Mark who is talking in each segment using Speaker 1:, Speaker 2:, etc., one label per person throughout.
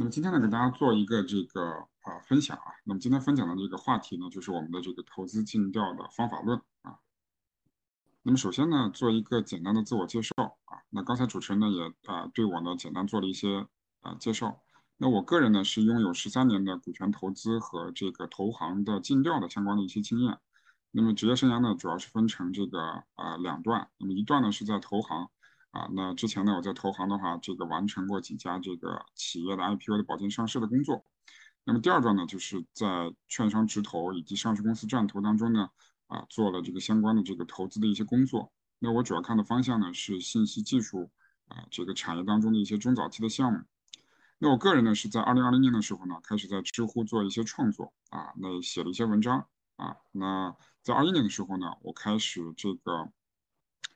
Speaker 1: 那么今天呢，给大家做一个这个啊分享啊。那么今天分享的这个话题呢，就是我们的这个投资尽调的方法论啊。那么首先呢，做一个简单的自我介绍啊。那刚才主持人呢也啊对我呢简单做了一些啊介绍。那我个人呢是拥有十三年的股权投资和这个投行的尽调的相关的一些经验。那么职业生涯呢，主要是分成这个啊两段。那么一段呢是在投行。啊，那之前呢，我在投行的话，这个完成过几家这个企业的 IPO 的保荐上市的工作。那么第二段呢，就是在券商直投以及上市公司战投当中呢，啊，做了这个相关的这个投资的一些工作。那我主要看的方向呢是信息技术啊这个产业当中的一些中早期的项目。那我个人呢是在二零二零年的时候呢，开始在知乎做一些创作啊，那写了一些文章啊。那在二一年的时候呢，我开始这个。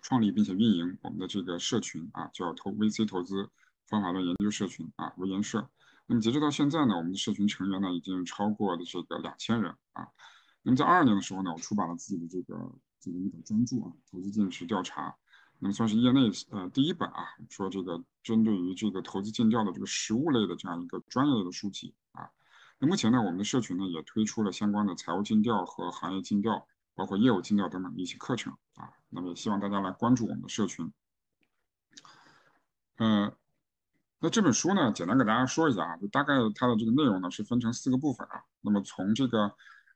Speaker 1: 创立并且运营我们的这个社群啊，叫投 VC 投资方法论研究社群啊，微研社。那么截止到现在呢，我们的社群成员呢已经超过了这个两千人啊。那么在二二年的时候呢，我出版了自己的这个这个一本专著啊，投资尽职调查，那么算是业内呃第一本啊，说这个针对于这个投资尽调的这个实务类的这样一个专业的书籍啊。那目前呢，我们的社群呢也推出了相关的财务尽调和行业尽调。包括业务尽调等等一些课程啊，那么也希望大家来关注我们的社群。呃，那这本书呢，简单给大家说一下啊，就大概它的这个内容呢是分成四个部分啊。那么从这个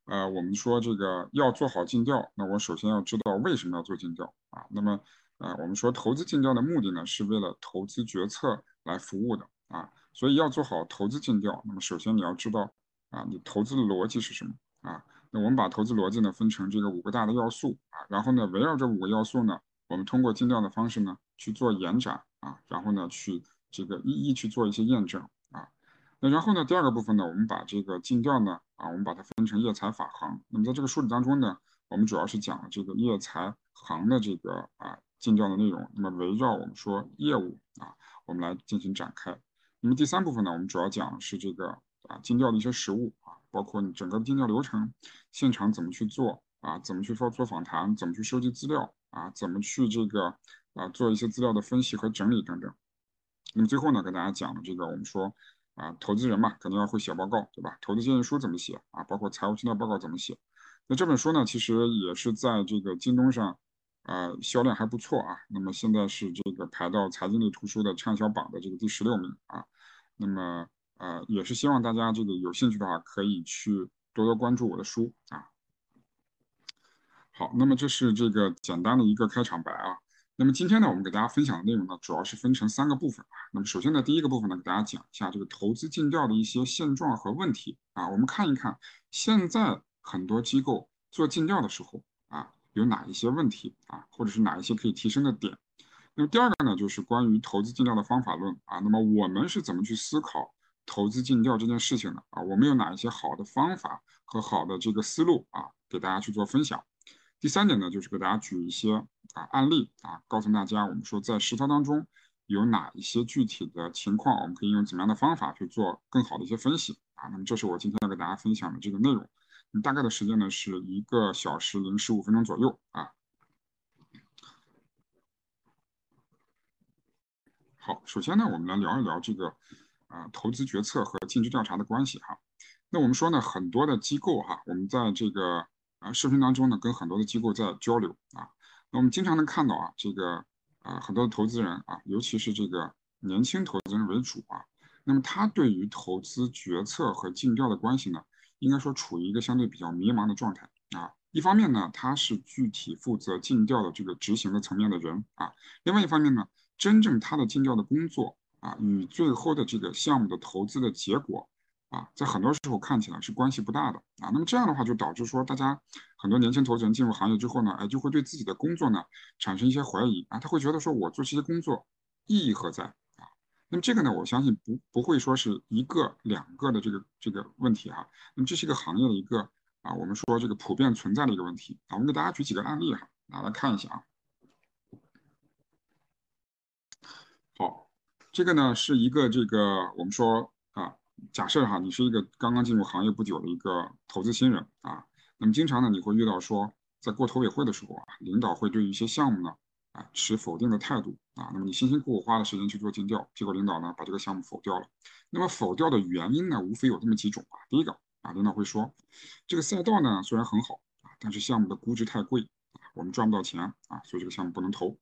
Speaker 1: 呃，我们说这个要做好尽调，那我首先要知道为什么要做尽调啊。那么呃，我们说投资尽调的目的呢，是为了投资决策来服务的啊，所以要做好投资尽调，那么首先你要知道啊，你投资的逻辑是什么啊。我们把投资逻辑呢分成这个五个大的要素啊，然后呢围绕这五个要素呢，我们通过尽调的方式呢去做延展啊，然后呢去这个一一去做一些验证啊。那然后呢第二个部分呢，我们把这个尽调呢啊，我们把它分成业财法行。那么在这个梳理当中呢，我们主要是讲了这个业财行的这个啊尽调的内容。那么围绕我们说业务啊，我们来进行展开。那么第三部分呢，我们主要讲的是这个啊尽调的一些实务啊。包括你整个定调流程，现场怎么去做啊？怎么去做做访谈？怎么去收集资料啊？怎么去这个啊做一些资料的分析和整理等等。那么最后呢，跟大家讲的这个，我们说啊，投资人嘛，肯定要会写报告，对吧？投资建议书怎么写啊？包括财务尽调报告怎么写？那这本书呢，其实也是在这个京东上啊销量还不错啊。那么现在是这个排到财经类图书的畅销榜的这个第十六名啊。那么。呃，也是希望大家这个有兴趣的话，可以去多多关注我的书啊。好，那么这是这个简单的一个开场白啊。那么今天呢，我们给大家分享的内容呢，主要是分成三个部分啊。那么首先呢，第一个部分呢，给大家讲一下这个投资尽调的一些现状和问题啊。我们看一看现在很多机构做尽调的时候啊，有哪一些问题啊，或者是哪一些可以提升的点。那么第二个呢，就是关于投资尽调的方法论啊。那么我们是怎么去思考？投资尽调这件事情呢，啊，我们有哪一些好的方法和好的这个思路啊，给大家去做分享。第三点呢，就是给大家举一些啊案例啊，告诉大家我们说在实操当中有哪一些具体的情况，我们可以用怎么样的方法去做更好的一些分析啊。那么这是我今天要给大家分享的这个内容。大概的时间呢是一个小时零十五分钟左右啊。好，首先呢，我们来聊一聊这个。啊，投资决策和尽职调查的关系哈，那我们说呢，很多的机构哈，我们在这个啊视频当中呢，跟很多的机构在交流啊，那我们经常能看到啊，这个啊很多的投资人啊，尤其是这个年轻投资人为主啊，那么他对于投资决策和尽调的关系呢，应该说处于一个相对比较迷茫的状态啊。一方面呢，他是具体负责尽调的这个执行的层面的人啊，另外一方面呢，真正他的尽调的工作。啊，与最后的这个项目的投资的结果啊，在很多时候看起来是关系不大的啊。那么这样的话，就导致说，大家很多年轻投资人进入行业之后呢，哎，就会对自己的工作呢产生一些怀疑啊。他会觉得说，我做这些工作意义何在啊？那么这个呢，我相信不不会说是一个两个的这个这个问题哈。那么这是一个行业的一个啊，我们说这个普遍存在的一个问题啊。我们给大家举几个案例哈，拿来看一下啊。好。这个呢是一个这个我们说啊，假设哈，你是一个刚刚进入行业不久的一个投资新人啊，那么经常呢你会遇到说，在过投委会的时候啊，领导会对一些项目呢啊持否定的态度啊，那么你辛辛苦苦花了时间去做尽调，结果领导呢把这个项目否掉了，那么否掉的原因呢，无非有这么几种啊。第一个啊，领导会说，这个赛道呢虽然很好啊，但是项目的估值太贵啊，我们赚不到钱啊，所以这个项目不能投。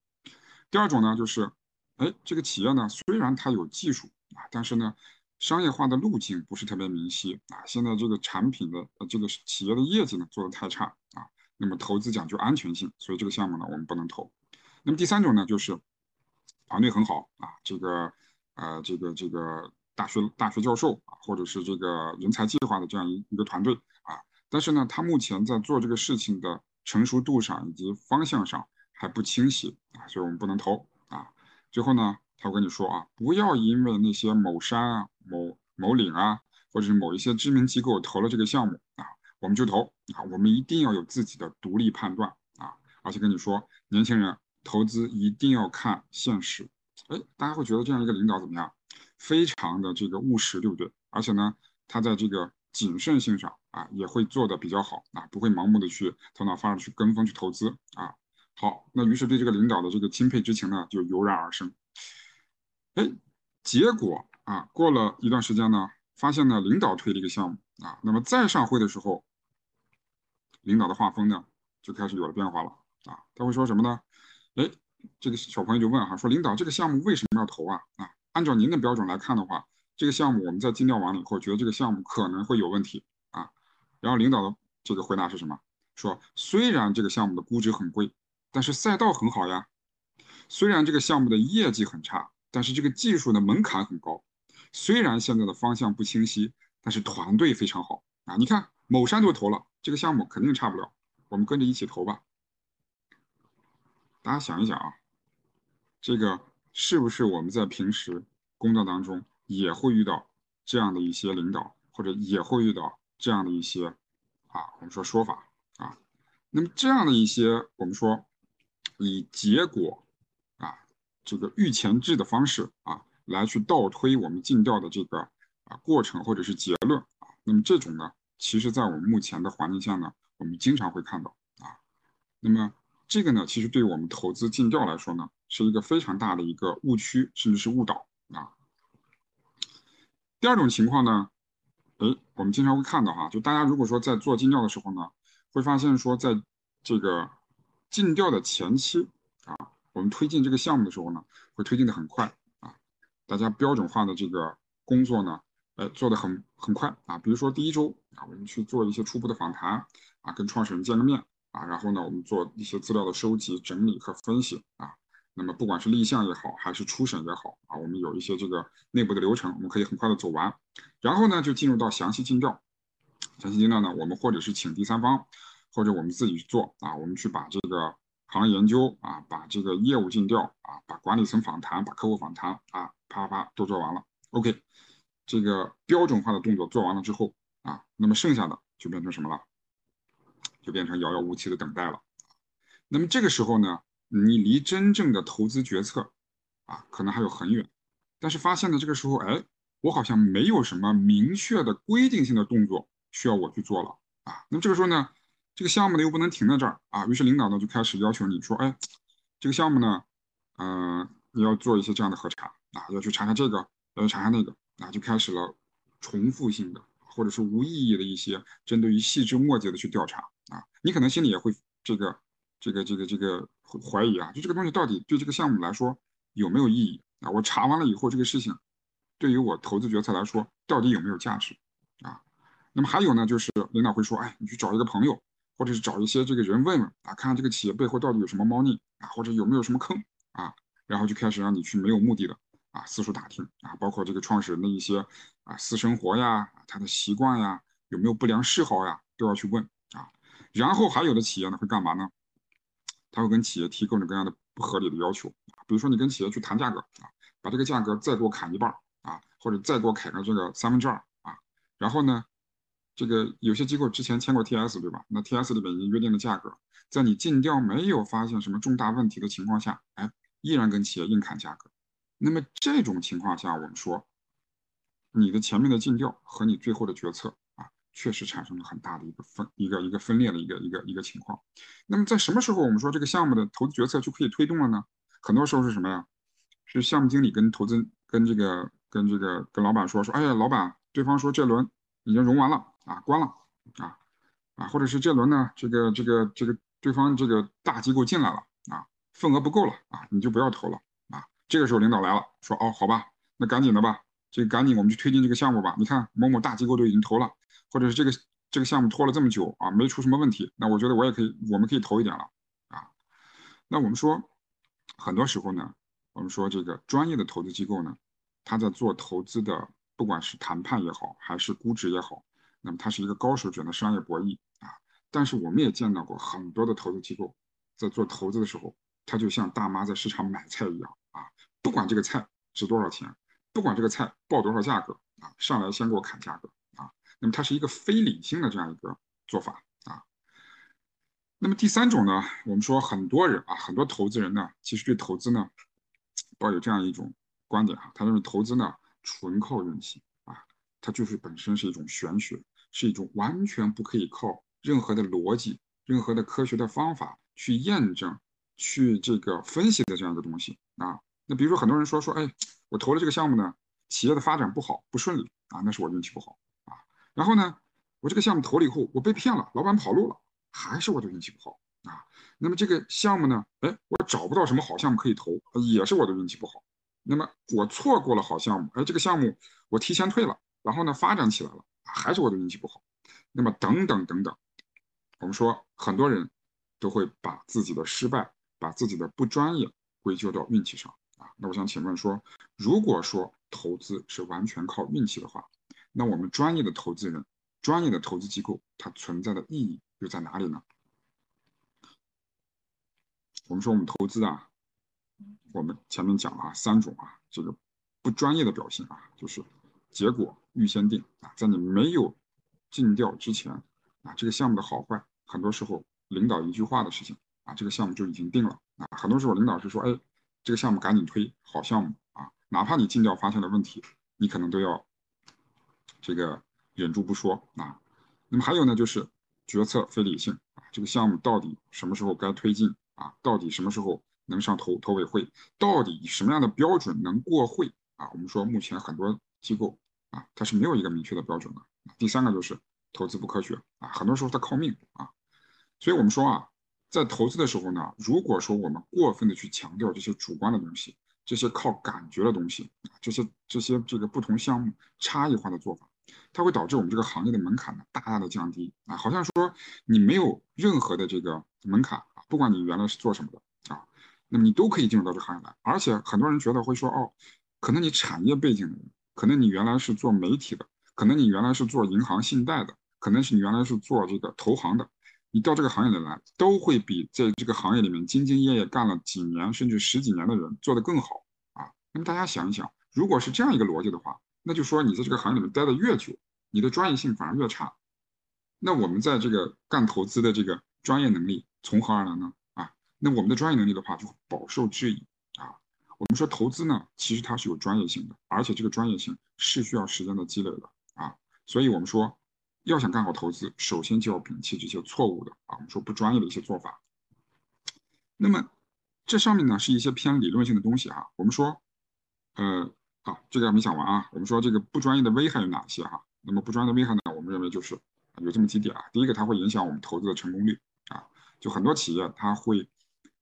Speaker 1: 第二种呢，就是，哎，这个企业呢虽然它有技术啊，但是呢，商业化的路径不是特别明晰啊。现在这个产品的呃这个企业的业绩呢做的太差啊，那么投资讲究安全性，所以这个项目呢我们不能投。那么第三种呢，就是团队很好啊，这个呃这个这个大学大学教授啊，或者是这个人才计划的这样一一个团队啊，但是呢，他目前在做这个事情的成熟度上以及方向上还不清晰啊，所以我们不能投。最后呢，他会跟你说啊，不要因为那些某山啊、某某岭啊，或者是某一些知名机构投了这个项目啊，我们就投啊，我们一定要有自己的独立判断啊，而且跟你说，年轻人。投资一定要看现实，哎，大家会觉得这样一个领导怎么样？非常的这个务实，对不对？而且呢，他在这个谨慎性上啊，也会做的比较好啊，不会盲目的去头脑发热去跟风去投资啊。好，那于是对这个领导的这个钦佩之情呢，就油然而生。哎，结果啊，过了一段时间呢，发现呢，领导推了一个项目啊，那么再上会的时候，领导的画风呢，就开始有了变化了啊，他会说什么呢？哎，这个小朋友就问哈，说领导这个项目为什么要投啊？啊，按照您的标准来看的话，这个项目我们在尽调完了以后，觉得这个项目可能会有问题啊。然后领导的这个回答是什么？说虽然这个项目的估值很贵，但是赛道很好呀。虽然这个项目的业绩很差，但是这个技术的门槛很高。虽然现在的方向不清晰，但是团队非常好啊。你看某山都投了，这个项目肯定差不了，我们跟着一起投吧。大家想一想啊，这个是不是我们在平时工作当中也会遇到这样的一些领导，或者也会遇到这样的一些啊，我们说说法啊，那么这样的一些我们说以结果啊这个预前置的方式啊来去倒推我们尽调的这个啊过程或者是结论啊，那么这种呢，其实在我们目前的环境下呢，我们经常会看到啊，那么。这个呢，其实对我们投资尽调来说呢，是一个非常大的一个误区，甚至是误导啊。第二种情况呢，哎，我们经常会看到哈，就大家如果说在做尽调的时候呢，会发现说，在这个尽调的前期啊，我们推进这个项目的时候呢，会推进的很快啊，大家标准化的这个工作呢，哎，做的很很快啊。比如说第一周啊，我们去做一些初步的访谈啊，跟创始人见个面。啊，然后呢，我们做一些资料的收集、整理和分析啊。那么不管是立项也好，还是初审也好啊，我们有一些这个内部的流程，我们可以很快的走完。然后呢，就进入到详细尽调。详细尽调呢，我们或者是请第三方，或者我们自己去做啊。我们去把这个行业研究啊，把这个业务尽调啊，把管理层访谈、把客户访谈啊，啪啪啪都做完了。OK，这个标准化的动作做完了之后啊，那么剩下的就变成什么了？就变成遥遥无期的等待了。那么这个时候呢，你离真正的投资决策啊，可能还有很远。但是发现呢，这个时候，哎，我好像没有什么明确的规定性的动作需要我去做了啊。那么这个时候呢，这个项目呢又不能停在这儿啊。于是领导呢就开始要求你说，哎，这个项目呢，嗯，你要做一些这样的核查啊，要去查查这个，要去查查那个啊，就开始了重复性的或者是无意义的一些针对于细枝末节的去调查。啊，你可能心里也会这个、这个、这个、这个怀疑啊，就这个东西到底对这个项目来说有没有意义啊？我查完了以后，这个事情对于我投资决策来说到底有没有价值啊？那么还有呢，就是领导会说，哎，你去找一个朋友，或者是找一些这个人问问啊，看看这个企业背后到底有什么猫腻啊，或者有没有什么坑啊，然后就开始让你去没有目的的啊四处打听啊，包括这个创始人的一些啊私生活呀、他的习惯呀、有没有不良嗜好呀，都要去问啊。然后还有的企业呢会干嘛呢？他会跟企业提各种各样的不合理的要求，比如说你跟企业去谈价格啊，把这个价格再给我砍一半啊，或者再给我砍个这个三分之二啊。然后呢，这个有些机构之前签过 TS 对吧？那 TS 里面已经约定的价格，在你尽调没有发现什么重大问题的情况下，哎，依然跟企业硬砍价格。那么这种情况下，我们说你的前面的尽调和你最后的决策啊。确实产生了很大的一个分一个一个分裂的一个一个一个情况。那么在什么时候我们说这个项目的投资决策就可以推动了呢？很多时候是什么呀？是项目经理跟投资跟这个跟这个跟老板说说，哎呀，老板，对方说这轮已经融完了啊，关了啊啊，或者是这轮呢，这个这个这个对方这个大机构进来了啊，份额不够了啊，你就不要投了啊。这个时候领导来了，说哦，好吧，那赶紧的吧，这个赶紧我们去推进这个项目吧。你看某某大机构都已经投了，或者是这个这个项目拖了这么久啊，没出什么问题，那我觉得我也可以，我们可以投一点了啊。那我们说，很多时候呢，我们说这个专业的投资机构呢。他在做投资的，不管是谈判也好，还是估值也好，那么它是一个高水准的商业博弈啊。但是我们也见到过很多的投资机构在做投资的时候，他就像大妈在市场买菜一样啊，不管这个菜值多少钱，不管这个菜报多少价格啊，上来先给我砍价格啊。那么它是一个非理性的这样一个做法啊。那么第三种呢，我们说很多人啊，很多投资人呢，其实对投资呢抱有这样一种。观点哈，他认为投资呢纯靠运气啊，它就是本身是一种玄学，是一种完全不可以靠任何的逻辑、任何的科学的方法去验证、去这个分析的这样一个东西啊。那比如说很多人说说，哎，我投了这个项目呢，企业的发展不好、不顺利啊，那是我运气不好啊。然后呢，我这个项目投了以后，我被骗了，老板跑路了，还是我的运气不好啊。那么这个项目呢，哎，我找不到什么好项目可以投，也是我的运气不好。那么我错过了好项目，哎，这个项目我提前退了，然后呢发展起来了，还是我的运气不好。那么等等等等，我们说很多人都会把自己的失败、把自己的不专业归咎到运气上啊。那我想请问说，如果说投资是完全靠运气的话，那我们专业的投资人、专业的投资机构，它存在的意义又在哪里呢？我们说我们投资啊。我们前面讲了啊三种啊，这个不专业的表现啊，就是结果预先定啊，在你没有尽调之前啊，这个项目的好坏，很多时候领导一句话的事情啊，这个项目就已经定了啊。很多时候领导是说，哎，这个项目赶紧推，好项目啊，哪怕你尽调发现了问题，你可能都要这个忍住不说啊。那么还有呢，就是决策非理性啊，这个项目到底什么时候该推进啊？到底什么时候？能上投投委会，到底以什么样的标准能过会啊？我们说目前很多机构啊，它是没有一个明确的标准的。第三个就是投资不科学啊，很多时候它靠命啊。所以我们说啊，在投资的时候呢，如果说我们过分的去强调这些主观的东西，这些靠感觉的东西啊，这些这些这个不同项目差异化的做法，它会导致我们这个行业的门槛呢大大的降低啊。好像说你没有任何的这个门槛啊，不管你原来是做什么的啊。那么你都可以进入到这个行业来，而且很多人觉得会说哦，可能你产业背景，可能你原来是做媒体的，可能你原来是做银行信贷的，可能是你原来是做这个投行的，你到这个行业里来，都会比在这个行业里面兢兢业业干了几年甚至十几年的人做得更好啊。那么大家想一想，如果是这样一个逻辑的话，那就说你在这个行业里面待的越久，你的专业性反而越差。那我们在这个干投资的这个专业能力从何而来呢？啊那我们的专业能力的话，就饱受质疑。我们说投资呢，其实它是有专业性的，而且这个专业性是需要时间的积累的啊。所以我们说，要想干好投资，首先就要摒弃这些错误的啊，我们说不专业的一些做法。那么这上面呢，是一些偏理论性的东西啊。我们说，呃，好，这个还没讲完啊。我们说这个不专业的危害有哪些哈？那么不专业的危害呢，我们认为就是有这么几点啊。第一个，它会影响我们投资的成功率啊。就很多企业它会。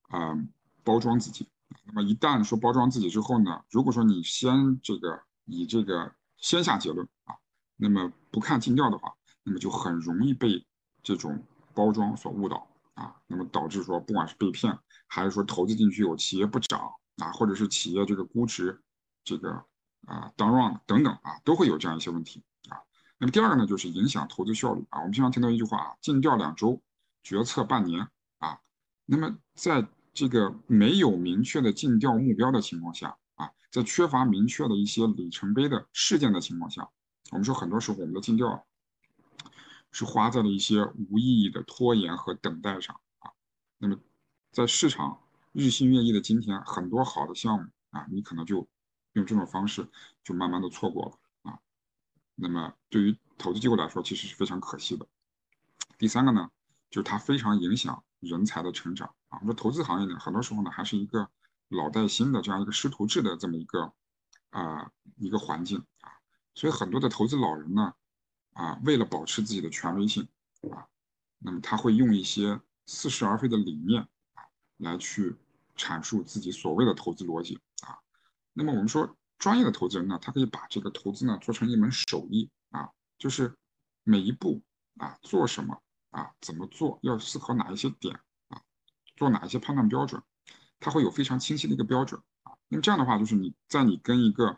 Speaker 1: 啊，包装自己。那么一旦说包装自己之后呢，如果说你先这个以这个先下结论啊，那么不看尽调的话，那么就很容易被这种包装所误导啊。那么导致说不管是被骗，还是说投资进去有企业不涨啊，或者是企业这个估值这个啊 down run 等等啊，都会有这样一些问题啊。那么第二个呢，就是影响投资效率啊。我们经常听到一句话啊，尽调两周，决策半年啊。那么在这个没有明确的尽调目标的情况下啊，在缺乏明确的一些里程碑的事件的情况下，我们说很多时候我们的尽调是花在了一些无意义的拖延和等待上啊。那么在市场日新月异的今天，很多好的项目啊，你可能就用这种方式就慢慢的错过了啊。那么对于投资机构来说，其实是非常可惜的。第三个呢，就是它非常影响人才的成长。我们说投资行业呢，很多时候呢还是一个老带新的这样一个师徒制的这么一个啊一个环境啊，所以很多的投资老人呢，啊，为了保持自己的权威性啊，那么他会用一些似是而非的理念啊，来去阐述自己所谓的投资逻辑啊。那么我们说专业的投资人呢，他可以把这个投资呢做成一门手艺啊，就是每一步啊做什么啊怎么做，要思考哪一些点啊，做哪一些判断标准，他会有非常清晰的一个标准啊。那么这样的话，就是你在你跟一个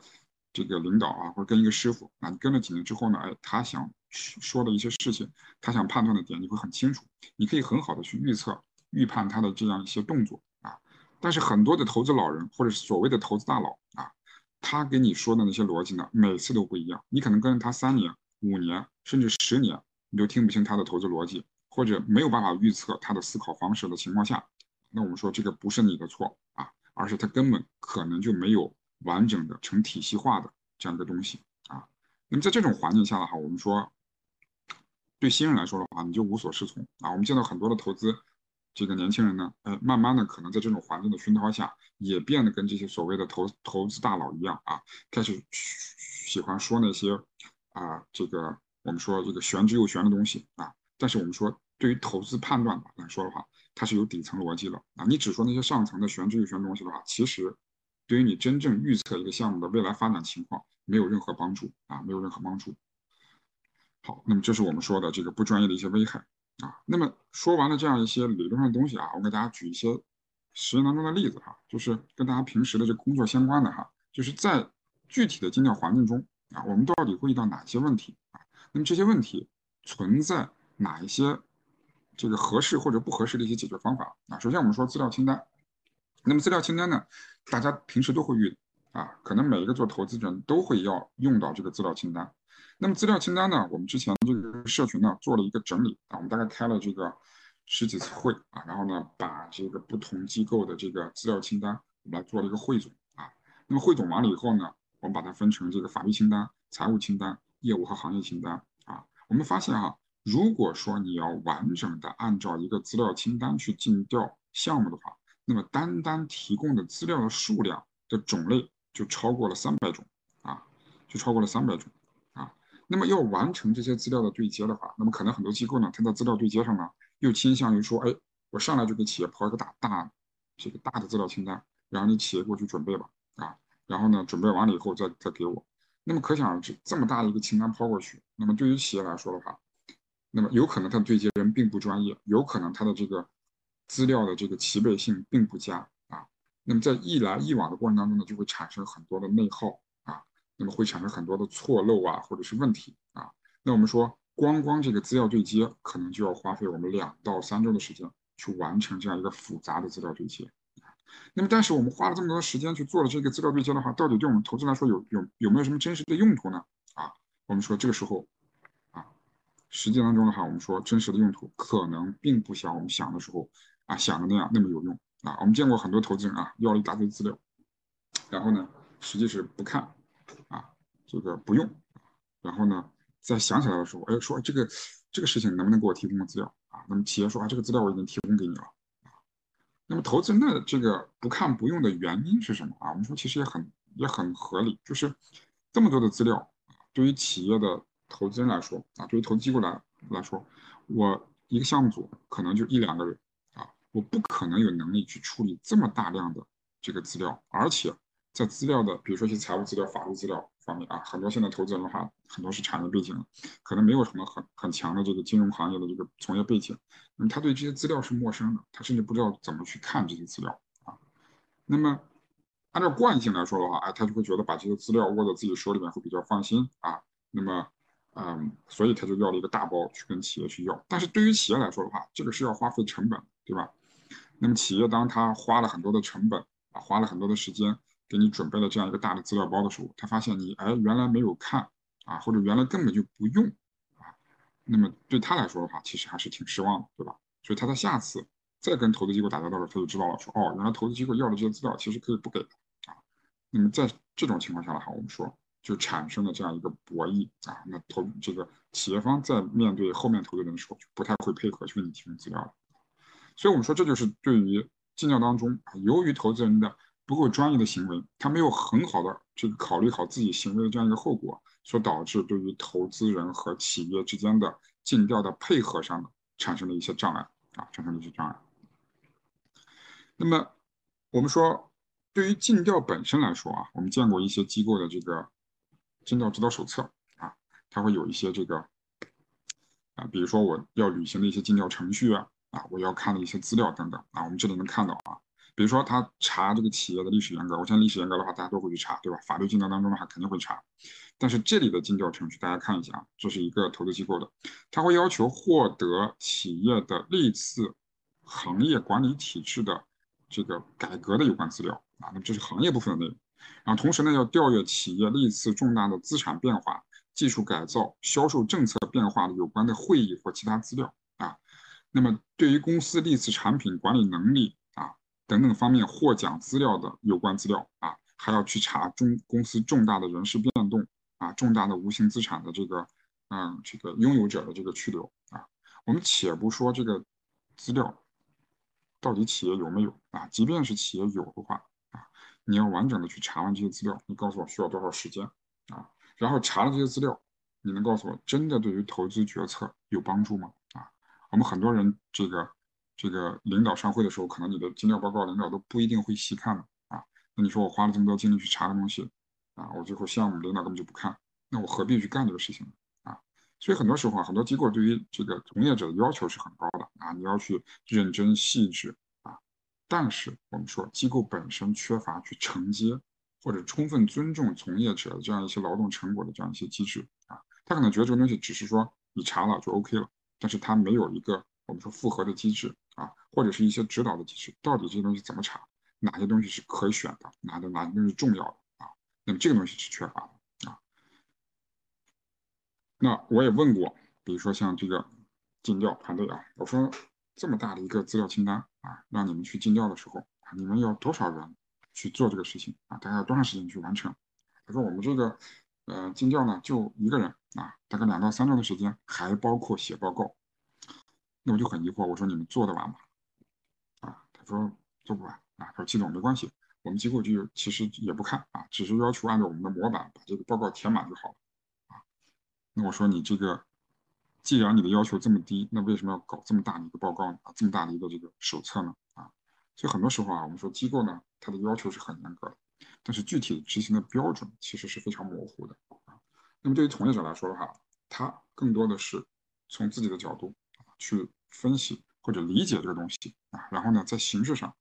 Speaker 1: 这个领导啊，或者跟一个师傅啊，你跟了几年之后呢，哎，他想说的一些事情，他想判断的点，你会很清楚，你可以很好的去预测、预判他的这样一些动作啊。但是很多的投资老人或者所谓的投资大佬啊，他给你说的那些逻辑呢，每次都不一样。你可能跟着他三年、五年，甚至十年，你都听不清他的投资逻辑，或者没有办法预测他的思考方式的情况下，那我们说这个不是你的错啊。而是他根本可能就没有完整的成体系化的这样一个东西啊。那么在这种环境下的话，我们说对新人来说的话，你就无所适从啊。我们见到很多的投资这个年轻人呢，呃，慢慢的可能在这种环境的熏陶下，也变得跟这些所谓的投投资大佬一样啊，开始喜欢说那些啊这个我们说这个玄之又玄的东西啊。但是我们说对于投资判断来说的话，它是有底层逻辑了啊！你只说那些上层的玄之又玄东西的话，其实对于你真正预测一个项目的未来发展情况没有任何帮助啊，没有任何帮助。好，那么这是我们说的这个不专业的一些危害啊。那么说完了这样一些理论上的东西啊，我给大家举一些实践当中的例子哈，就是跟大家平时的这工作相关的哈，就是在具体的经调环境中啊，我们到底会遇到哪些问题？那么这些问题存在哪一些？这个合适或者不合适的一些解决方法啊，首先我们说资料清单。那么资料清单呢，大家平时都会遇啊，可能每一个做投资人都会要用到这个资料清单。那么资料清单呢，我们之前这个社群呢做了一个整理啊，我们大概开了这个十几次会啊，然后呢把这个不同机构的这个资料清单我们来做了一个汇总啊。那么汇总完了以后呢，我们把它分成这个法律清单、财务清单、业务和行业清单啊。我们发现哈。如果说你要完整的按照一个资料清单去进调项目的话，那么单单提供的资料的数量的种类就超过了三百种啊，就超过了三百种啊。那么要完成这些资料的对接的话，那么可能很多机构呢，它在资料对接上呢，又倾向于说，哎，我上来就给企业抛一个大大这个大的资料清单，然后你企业给我去准备吧啊，然后呢，准备完了以后再再给我。那么可想而知，这么大的一个清单抛过去，那么对于企业来说的话，那么有可能他的对接人并不专业，有可能他的这个资料的这个齐备性并不佳啊。那么在一来一往的过程当中呢，就会产生很多的内耗啊，那么会产生很多的错漏啊，或者是问题啊。那我们说，光光这个资料对接，可能就要花费我们两到三周的时间去完成这样一个复杂的资料对接。那么，但是我们花了这么多时间去做了这个资料对接的话，到底对我们投资来说有有有没有什么真实的用途呢？啊，我们说这个时候。啊实际当中的话，我们说真实的用途可能并不像我们想的时候啊想的那样那么有用啊。我们见过很多投资人啊要了一大堆资料，然后呢实际是不看啊这个不用，然后呢在想起来的时候，哎说这个这个事情能不能给我提供个资料啊？那么企业说啊这个资料我已经提供给你了。那么投资人的这个不看不用的原因是什么啊？我们说其实也很也很合理，就是这么多的资料对于企业的。投资人来说啊，对于投资机构来来说，我一个项目组可能就一两个人啊，我不可能有能力去处理这么大量的这个资料，而且在资料的，比如说一些财务资料、法律资料方面啊，很多现在投资人的话，很多是产业背景，可能没有什么很很强的这个金融行业的这个从业背景，那么他对这些资料是陌生的，他甚至不知道怎么去看这些资料啊。那么按照惯性来说的话，哎，他就会觉得把这些资料握在自己手里面会比较放心啊。那么嗯，所以他就要了一个大包去跟企业去要，但是对于企业来说的话，这个是要花费成本，对吧？那么企业当他花了很多的成本啊，花了很多的时间给你准备了这样一个大的资料包的时候，他发现你哎原来没有看啊，或者原来根本就不用啊，那么对他来说的话，其实还是挺失望的，对吧？所以他在下次再跟投资机构打交道的时候，他就知道了，说哦，原来投资机构要的这些资料其实可以不给的啊。那么在这种情况下的话，我们说。就产生了这样一个博弈啊，那投这个企业方在面对后面投资人的时候，就不太会配合去为你提供资料了。所以我们说，这就是对于尽调当中，由于投资人的不够专业的行为，他没有很好的这个考虑好自己行为的这样一个后果，所导致对于投资人和企业之间的尽调的配合上的产生了一些障碍啊，产生了一些障碍。那么我们说，对于尽调本身来说啊，我们见过一些机构的这个尽调指导手册啊，它会有一些这个啊，比如说我要履行的一些尽调程序啊，啊，我要看的一些资料等等啊，我们这里能看到啊。比如说，他查这个企业的历史严格，我相信历史严格的话，大家都会去查，对吧？法律尽调当中的话，肯定会查。但是这里的尽调程序，大家看一下啊，这是一个投资机构的，他会要求获得企业的历次行业管理体制的这个改革的有关资料啊，那么这是行业部分的内容。然后同时呢，要调阅企业历次重大的资产变化、技术改造、销售政策变化的有关的会议或其他资料啊。那么对于公司历次产品管理能力。等等方面获奖资料的有关资料啊，还要去查中公司重大的人事变动啊，重大的无形资产的这个嗯这个拥有者的这个去留啊。我们且不说这个资料到底企业有没有啊，即便是企业有的话啊，你要完整的去查完这些资料，你告诉我需要多少时间啊？然后查了这些资料，你能告诉我真的对于投资决策有帮助吗？啊，我们很多人这个。这个领导上会的时候，可能你的尽调报告领导都不一定会细看的啊。那你说我花了这么多精力去查的东西啊，我最后项目领导根本就不看，那我何必去干这个事情呢？啊，所以很多时候啊，很多机构对于这个从业者的要求是很高的啊，你要去认真细致啊。但是我们说机构本身缺乏去承接或者充分尊重从业者的这样一些劳动成果的这样一些机制啊，他可能觉得这个东西只是说你查了就 OK 了，但是他没有一个我们说复核的机制。啊，或者是一些指导的机制，到底这些东西怎么查？哪些东西是可以选的？哪的哪些东西是重要的啊？那么这个东西是缺乏的啊。那我也问过，比如说像这个尽调团队啊，我说这么大的一个资料清单啊，让你们去尽调的时候啊，你们要多少人去做这个事情啊？大概要多长时间去完成？他说我们这个呃尽调呢，就一个人啊，大概两到三周的时间，还包括写报告。那我就很疑惑，我说你们做得完吗？啊，他说做不完啊。他说季总没关系，我们机构就其实也不看啊，只是要求按照我们的模板把这个报告填满就好了啊。那我说你这个，既然你的要求这么低，那为什么要搞这么大的一个报告呢？这么大的一个这个手册呢？啊，所以很多时候啊，我们说机构呢，它的要求是很严格的，但是具体执行的标准其实是非常模糊的啊。那么对于从业者来说的话，他更多的是从自己的角度。去分析或者理解这个东西啊，然后呢，在形式上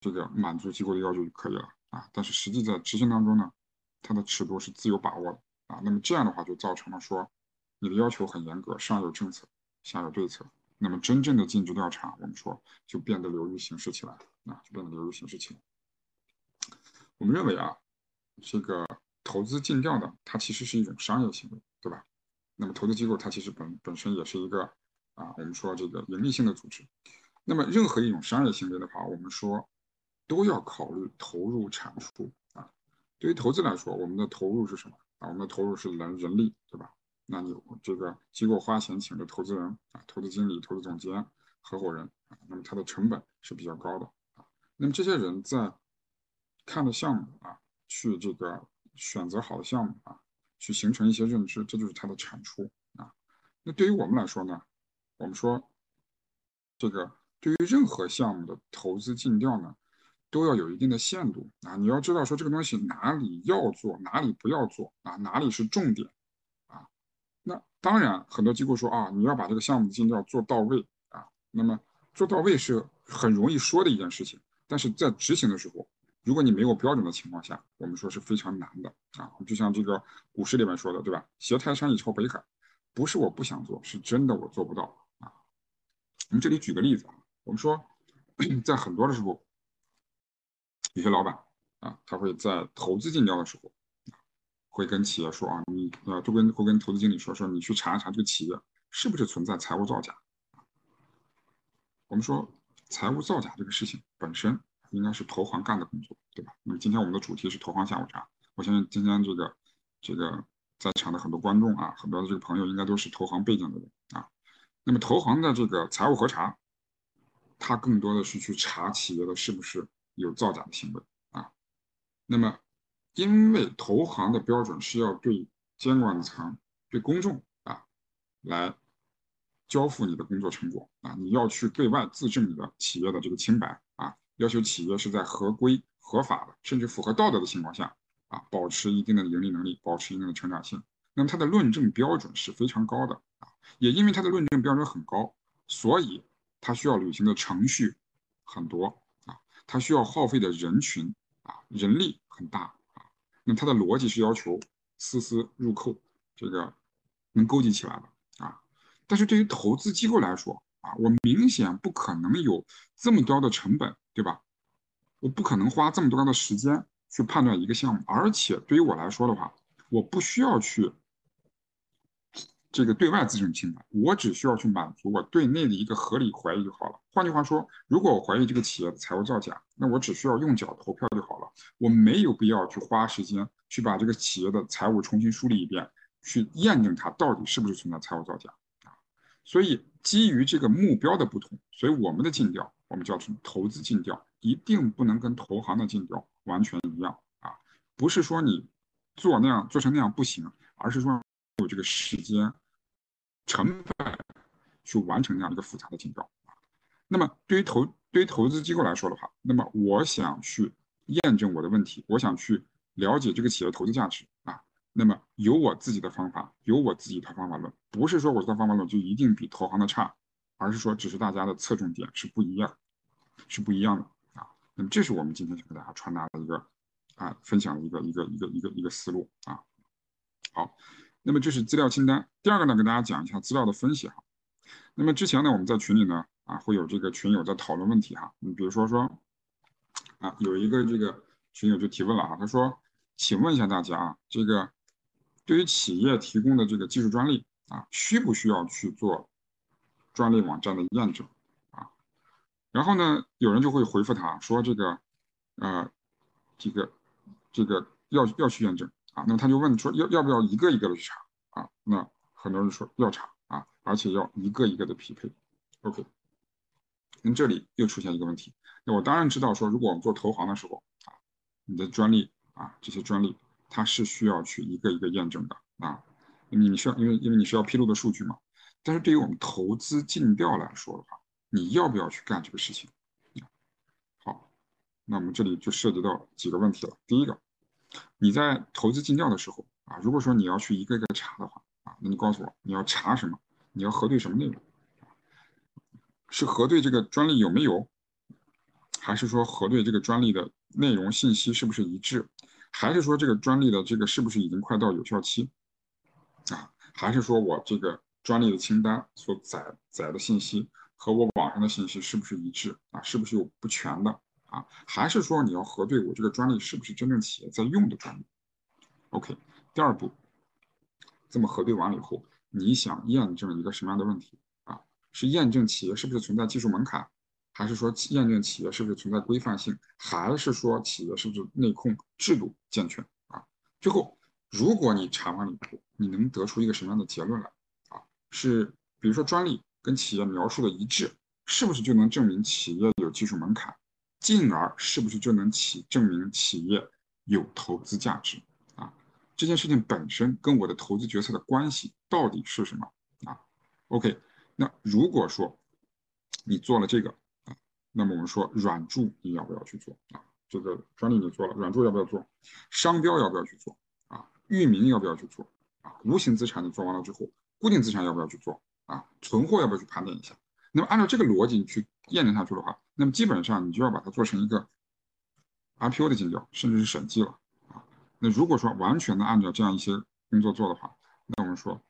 Speaker 1: 这个满足机构的要求就可以了啊。但是实际在执行当中呢，它的尺度是自由把握的啊。那么这样的话就造成了说，你的要求很严格，上有政策，下有对策。那么真正的尽职调查，我们说就变得流于形式起来啊，就变得流于形式起来。我们认为啊，这个投资尽调的，它其实是一种商业行为，对吧？那么投资机构它其实本本身也是一个啊，我们说这个盈利性的组织。那么任何一种商业行为的话，我们说都要考虑投入产出啊。对于投资来说，我们的投入是什么啊？我们的投入是人人力，对吧？那你这个机构花钱请的投资人啊，投资经理、投资总监、合伙人啊，那么它的成本是比较高的啊。那么这些人在看的项目啊，去这个选择好的项目啊。去形成一些认知，这就是它的产出啊。那对于我们来说呢，我们说这个对于任何项目的投资尽调呢，都要有一定的限度啊。你要知道说这个东西哪里要做，哪里不要做啊，哪里是重点啊。那当然，很多机构说啊，你要把这个项目的尽调做到位啊。那么做到位是很容易说的一件事情，但是在执行的时候。如果你没有标准的情况下，我们说是非常难的啊。就像这个古诗里面说的，对吧？挟泰山以超北海，不是我不想做，是真的我做不到。我们这里举个例子啊，我们说在很多的时候，有些老板啊，他会在投资尽调的时候，会跟企业说啊，你呃，就跟会跟投资经理说说，你去查一查这个企业是不是存在财务造假。我们说财务造假这个事情本身。应该是投行干的工作，对吧？那么今天我们的主题是投行下午茶。我相信今天这个这个在场的很多观众啊，很多的这个朋友应该都是投行背景的人。那么投行的这个财务核查，它更多的是去查企业的是不是有造假的行为啊。那么，因为投行的标准是要对监管层、对公众啊来交付你的工作成果啊，你要去对外自证你的企业的这个清白啊，要求企业是在合规、合法的，甚至符合道德的情况下啊，保持一定的盈利能力，保持一定的成长性。那么它的论证标准是非常高的，也因为它的论证标准很高，所以它需要履行的程序很多啊，它需要耗费的人群啊，人力很大啊。那它的逻辑是要求丝丝入扣，这个能勾稽起来的啊。但是对于投资机构来说啊，我明显不可能有这么高的成本，对吧？我不可能花这么多的时间去判断一个项目，而且对于我来说的话，我不需要去。这个对外自证清白，我只需要去满足我对内的一个合理怀疑就好了。换句话说，如果我怀疑这个企业的财务造假，那我只需要用脚投票就好了，我没有必要去花时间去把这个企业的财务重新梳理一遍，去验证它到底是不是存在财务造假啊。所以基于这个目标的不同，所以我们的尽调，我们叫做投资尽调，一定不能跟投行的尽调完全一样啊。不是说你做那样做成那样不行，而是说有这个时间。成本去完成这样一个复杂的尽调那么对于投对于投资机构来说的话，那么我想去验证我的问题，我想去了解这个企业的投资价值啊，那么有我自己的方法，有我自己的方法论，不是说我这套方法论就一定比投行的差，而是说只是大家的侧重点是不一样，是不一样的啊。那么这是我们今天想给大家传达的一个啊分享的一个一个一个一个一个思路啊。好。那么这是资料清单。第二个呢，跟大家讲一下资料的分析哈。那么之前呢，我们在群里呢，啊，会有这个群友在讨论问题哈。你比如说说，啊，有一个这个群友就提问了哈，他说，请问一下大家啊，这个对于企业提供的这个技术专利啊，需不需要去做专利网站的验证啊？然后呢，有人就会回复他说，这个，呃，这个，这个要要去验证。啊，那么他就问说要要不要一个一个的去查啊？那很多人说要查啊，而且要一个一个的匹配。OK，那这里又出现一个问题，那我当然知道说，如果我们做投行的时候啊，你的专利啊这些专利它是需要去一个一个验证的啊，你你需要因为因为你需要披露的数据嘛。但是对于我们投资尽调来说的话，你要不要去干这个事情？好，那我们这里就涉及到几个问题了。第一个。你在投资尽调的时候啊，如果说你要去一个个查的话啊，那你告诉我你要查什么？你要核对什么内容？是核对这个专利有没有，还是说核对这个专利的内容信息是不是一致？还是说这个专利的这个是不是已经快到有效期？啊，还是说我这个专利的清单所载载的信息和我网上的信息是不是一致？啊，是不是有不全的？啊，还是说你要核对我这个专利是不是真正企业在用的专利？OK，第二步，这么核对完了以后，你想验证一个什么样的问题啊？是验证企业是不是存在技术门槛，还是说验证企业是不是存在规范性，还是说企业是不是内控制度健全啊？最后，如果你查完了以后，你能得出一个什么样的结论来啊？是比如说专利跟企业描述的一致，是不是就能证明企业有技术门槛？进而是不是就能起证明企业有投资价值啊？这件事情本身跟我的投资决策的关系到底是什么啊？OK，那如果说你做了这个啊，那么我们说软著你要不要去做啊？这个专利你做了，软著要不要做？商标要不要去做啊？域名要不要去做啊？无形资产你做完了之后，固定资产要不要去做啊？存货要不要去盘点一下？那么按照这个逻辑你去验证下去的话，那么基本上你就要把它做成一个 IPO 的尽调，甚至是审计了啊。那如果说完全的按照这样一些工作做的话，那我们说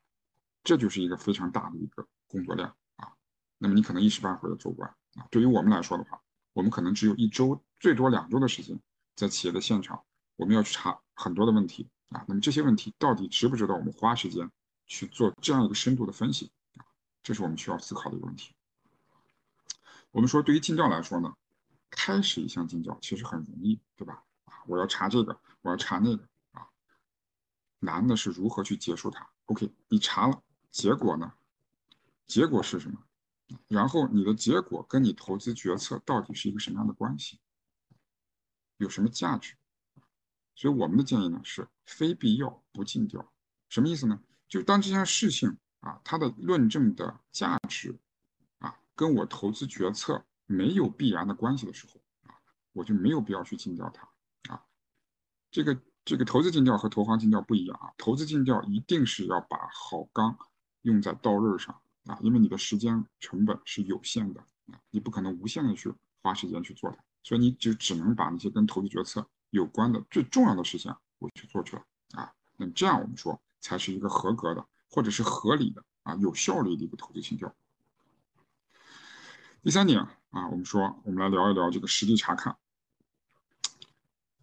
Speaker 1: 这就是一个非常大的一个工作量啊。那么你可能一时半会儿的做不完啊。对于我们来说的话，我们可能只有一周，最多两周的时间，在企业的现场，我们要去查很多的问题啊。那么这些问题到底值不值得我们花时间去做这样一个深度的分析啊？这是我们需要思考的一个问题。我们说，对于尽调来说呢，开始一项尽调其实很容易，对吧？啊，我要查这个，我要查那个，啊，难的是如何去结束它。OK，你查了，结果呢？结果是什么？然后你的结果跟你投资决策到底是一个什么样的关系？有什么价值？所以我们的建议呢是非必要不尽调。什么意思呢？就是当这件事情啊，它的论证的价值，跟我投资决策没有必然的关系的时候啊，我就没有必要去尽调它啊。这个这个投资尽调和投行尽调不一样啊，投资尽调一定是要把好钢用在刀刃上啊，因为你的时间成本是有限的啊，你不可能无限的去花时间去做它，所以你就只能把那些跟投资决策有关的最重要的事情我去做出来啊。那这样我们说。才是一个合格的，或者是合理的啊，有效率的一个投资尽调。第三点啊，我们说，我们来聊一聊这个实地查看。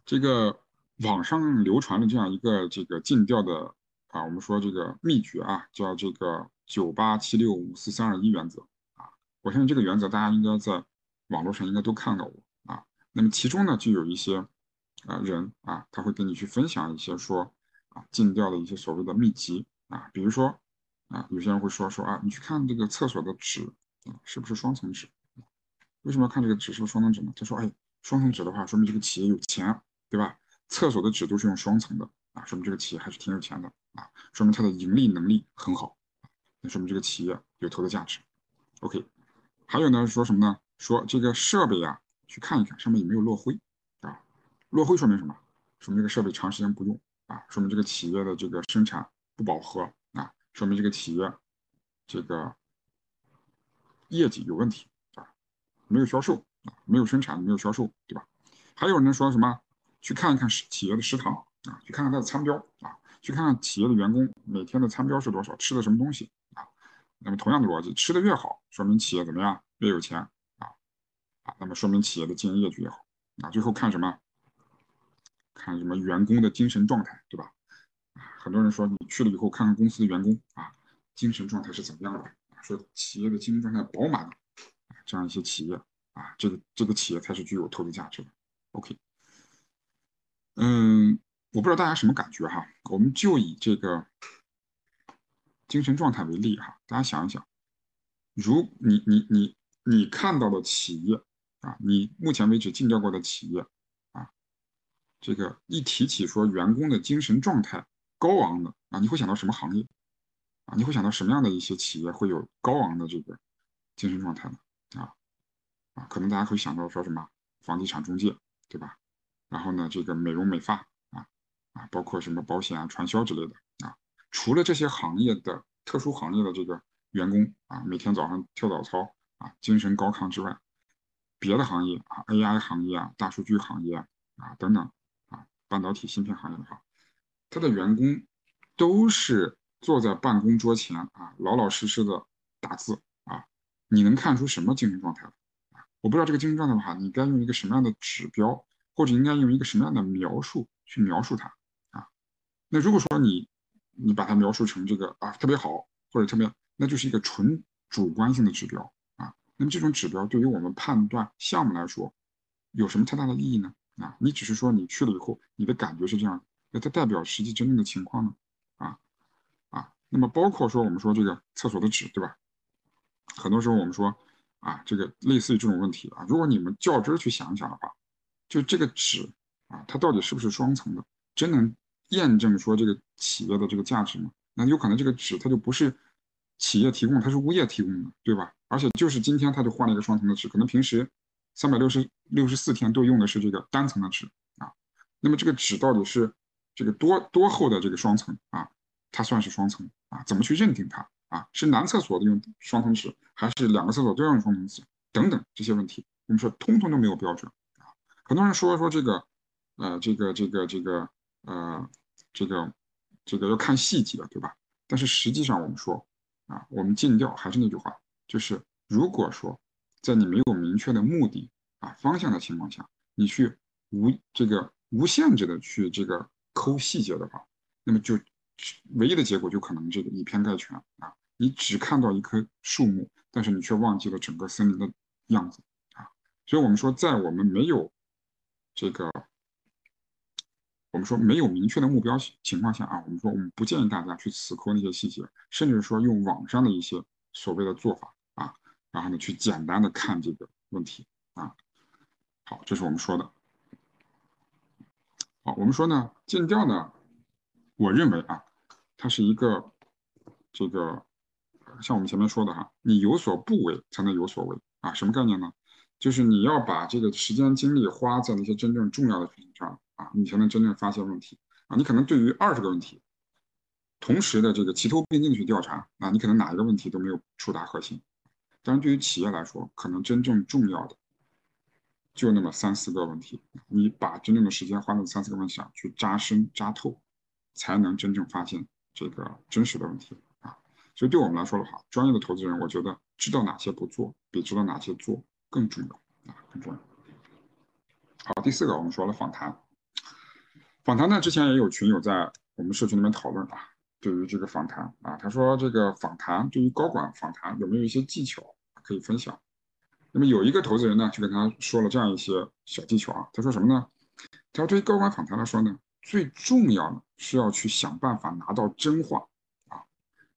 Speaker 1: 这个网上流传的这样一个这个尽调的啊，我们说这个秘诀啊，叫这个九八七六五四三二一原则啊。我相信这个原则大家应该在网络上应该都看到过啊。那么其中呢，就有一些啊人啊，他会跟你去分享一些说。啊，尽调的一些所谓的秘籍啊，比如说啊，有些人会说说啊，你去看这个厕所的纸啊，是不是双层纸？为什么要看这个纸是双层纸呢？他说，哎，双层纸的话，说明这个企业有钱，对吧？厕所的纸都是用双层的啊，说明这个企业还是挺有钱的啊，说明它的盈利能力很好，那说明这个企业有投资价值。OK，还有呢，说什么呢？说这个设备啊，去看一看上面有没有落灰啊，落灰说明什么？说明这个设备长时间不用。啊，说明这个企业的这个生产不饱和啊，说明这个企业这个业绩有问题啊，没有销售啊，没有生产，没有销售，对吧？还有人说什么？去看一看企业的食堂啊，去看看它的餐标啊，去看看企业的员工每天的餐标是多少，吃的什么东西啊？那么同样的逻辑，吃的越好，说明企业怎么样？越有钱啊啊，那么说明企业的经营业绩越好啊。最后看什么？看什么员工的精神状态，对吧？很多人说你去了以后看看公司的员工啊，精神状态是怎么样的？说企业的精神状态饱满的，这样一些企业啊，这个这个企业才是具有投资价值的。OK，嗯，我不知道大家什么感觉哈，我们就以这个精神状态为例哈，大家想一想，如你你你你看到的企业啊，你目前为止进调过的企业啊。这个一提起说员工的精神状态高昂的啊，你会想到什么行业啊？你会想到什么样的一些企业会有高昂的这个精神状态呢？啊啊，可能大家会想到说什么房地产中介，对吧？然后呢，这个美容美发啊啊，包括什么保险啊、传销之类的啊。除了这些行业的特殊行业的这个员工啊，每天早上跳早操啊，精神高亢之外，别的行业啊，AI 行业啊，大数据行业啊等等啊。半导体芯片行业的话，他的员工都是坐在办公桌前啊，老老实实的打字啊，你能看出什么精神状态啊？我不知道这个精神状态的话，你该用一个什么样的指标，或者应该用一个什么样的描述去描述它啊？那如果说你你把它描述成这个啊特别好，或者特别，那就是一个纯主观性的指标啊。那么这种指标对于我们判断项目来说，有什么太大的意义呢？啊，你只是说你去了以后，你的感觉是这样，那它代表实际真正的情况呢？那么包括说我们说这个厕所的纸，对吧？很多时候我们说啊，这个类似于这种问题啊，如果你们较真去想一想的话，就这个纸啊，它到底是不是双层的，真能验证说这个企业的这个价值吗？那有可能这个纸它就不是企业提供，它是物业提供的，对吧？而且就是今天他就换了一个双层的纸，可能平时。三百六十六十四天都用的是这个单层的纸啊，那么这个纸到底是这个多多厚的这个双层啊？它算是双层啊？怎么去认定它啊？是男厕所的用双层纸，还是两个厕所都要用双层纸？等等这些问题，我们说通通都没有标准啊。很多人说说这个，呃，这个这个这个呃，这个这个要看细节，对吧？但是实际上我们说啊，我们尽调还是那句话，就是如果说。在你没有明确的目的啊方向的情况下，你去无这个无限制的去这个抠细节的话，那么就唯一的结果就可能这个以偏概全啊，你只看到一棵树木，但是你却忘记了整个森林的样子啊。所以我们说，在我们没有这个我们说没有明确的目标情况下啊，我们说我们不建议大家去死抠那些细节，甚至说用网上的一些所谓的做法啊。然后呢，去简单的看这个问题啊。好，这是我们说的。好，我们说呢，尽调呢，我认为啊，它是一个这个像我们前面说的哈，你有所不为才能有所为啊，什么概念呢？就是你要把这个时间精力花在那些真正重要的事情上啊，你才能真正发现问题啊。你可能对于二十个问题，同时的这个齐头并进去调查啊，你可能哪一个问题都没有触达核心。但是对于企业来说，可能真正重要的。就那么三四个问题，你把真正的时间花在三四个问题上去扎深扎透，才能真正发现这个真实的问题啊。所以对我们来说的话，专业的投资人，我觉得知道哪些不做，比知道哪些做更重要啊，更重要。好，第四个我们说了访谈，访谈呢之前也有群友在我们社群里面讨论啊，对于这个访谈啊，他说这个访谈对于高管访谈有没有一些技巧可以分享？那么有一个投资人呢，就跟他说了这样一些小技巧啊。他说什么呢？他说对于高管访谈来说呢，最重要的是要去想办法拿到真话啊。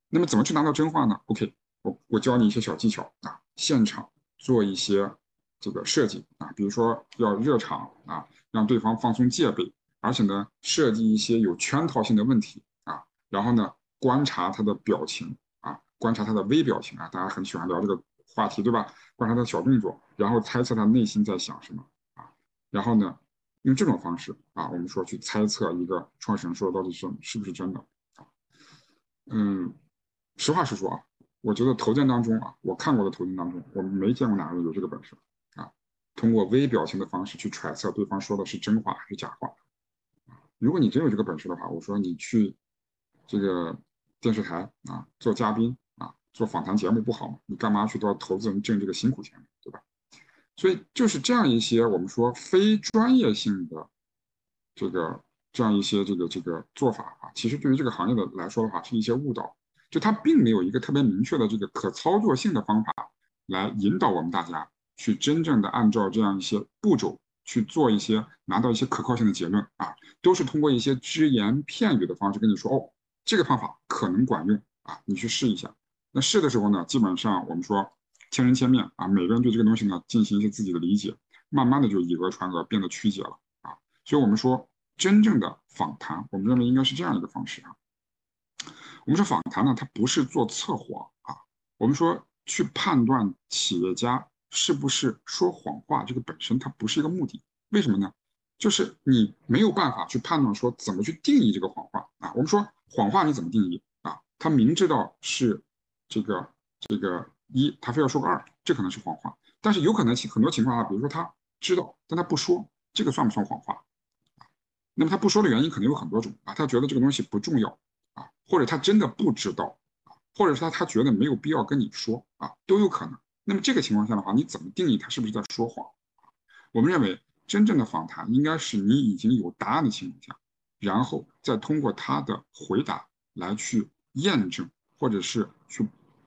Speaker 1: 那么怎么去拿到真话呢？OK，我我教你一些小技巧啊。现场做一些这个设计啊，比如说要热场啊，让对方放松戒备，而且呢，设计一些有圈套性的问题啊，然后呢，观察他的表情啊，观察他的微表情啊，大家很喜欢聊这个。话题对吧？观察他的小动作，然后猜测他内心在想什么啊？然后呢，用这种方式啊，我们说去猜测一个创始人说的到底是是不是真的啊？嗯，实话实说啊，我觉得投件当中啊，我看过的投件当中，我们没见过哪个人有这个本事啊，通过微表情的方式去揣测对方说的是真话还是假话如果你真有这个本事的话，我说你去这个电视台啊做嘉宾啊。做访谈节目不好吗？你干嘛去到投资人挣这个辛苦钱，对吧？所以就是这样一些我们说非专业性的这个这样一些这个这个做法啊，其实对于这个行业的来说的话，是一些误导。就它并没有一个特别明确的这个可操作性的方法来引导我们大家去真正的按照这样一些步骤去做一些拿到一些可靠性的结论啊，都是通过一些只言片语的方式跟你说哦，这个方法可能管用啊，你去试一下。那试的时候呢，基本上我们说千人千面啊，每个人对这个东西呢进行一些自己的理解，慢慢的就以讹传讹，变得曲解了啊。所以我们说真正的访谈，我们认为应该是这样一个方式啊。我们说访谈呢，它不是做测谎啊，我们说去判断企业家是不是说谎话，这个本身它不是一个目的。为什么呢？就是你没有办法去判断说怎么去定义这个谎话啊。我们说谎话你怎么定义啊？他明知道是。这个这个一，他非要说个二，这可能是谎话。但是有可能很多情况啊，比如说他知道，但他不说，这个算不算谎话啊？那么他不说的原因可能有很多种啊，他觉得这个东西不重要啊，或者他真的不知道啊，或者是他他觉得没有必要跟你说啊，都有可能。那么这个情况下的话，你怎么定义他是不是在说谎？我们认为真正的访谈应该是你已经有答案的情况下，然后再通过他的回答来去验证。或者是去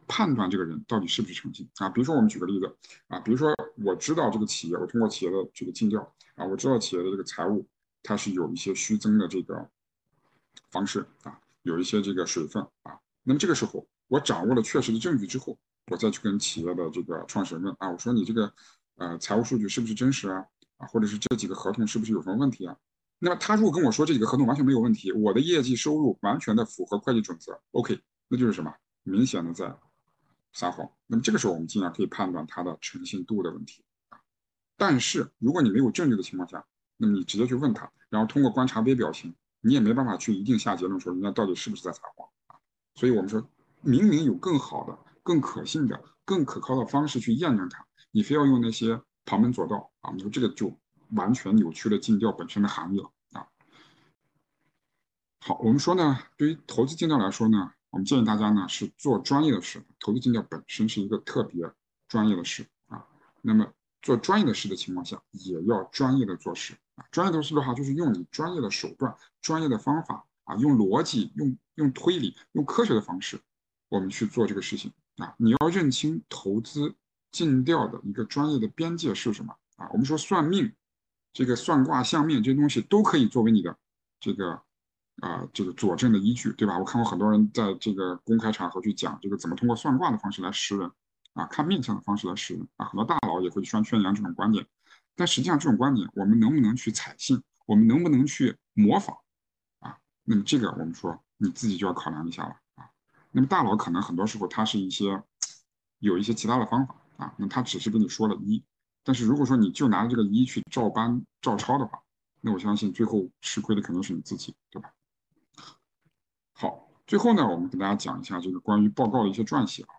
Speaker 1: 判断这个人到底是不是诚信啊？比如说我们举个例子啊，比如说我知道这个企业，我通过企业的这个尽调啊，我知道企业的这个财务它是有一些虚增的这个方式啊，有一些这个水分啊。那么这个时候我掌握了确实的证据之后，我再去跟企业的这个创始人问啊，我说你这个呃财务数据是不是真实啊？啊，或者是这几个合同是不是有什么问题啊？那么他如果跟我说这几个合同完全没有问题，我的业绩收入完全的符合会计准则，OK。那就是什么？明显的在撒谎。那么这个时候，我们尽量可以判断他的诚信度的问题啊。但是如果你没有证据的情况下，那么你直接去问他，然后通过观察微表情，你也没办法去一定下结论说人家到底是不是在撒谎啊。所以我们说，明明有更好的、更可信的、更可靠的方式去验证它，你非要用那些旁门左道啊，你说这个就完全扭曲了尽调本身的含义了啊。好，我们说呢，对于投资尽调来说呢。我们建议大家呢是做专业的事，投资尽调本身是一个特别专业的事啊。那么做专业的事的情况下，也要专业的做事啊。专业的事的话，就是用你专业的手段、专业的方法啊，用逻辑、用用推理、用科学的方式，我们去做这个事情啊。你要认清投资尽调的一个专业的边界是什么啊？我们说算命、这个算卦、相面这些东西都可以作为你的这个。啊，这个佐证的依据，对吧？我看过很多人在这个公开场合去讲这个怎么通过算卦的方式来识人，啊，看面相的方式来识人，啊，很多大佬也会宣宣扬这种观点。但实际上，这种观点我们能不能去采信？我们能不能去模仿啊？那么这个我们说你自己就要考量一下了啊。那么大佬可能很多时候他是一些有一些其他的方法啊，那他只是跟你说了一，但是如果说你就拿这个一去照搬照抄的话，那我相信最后吃亏的肯定是你自己，对吧？最后呢，我们给大家讲一下这个关于报告的一些撰写啊。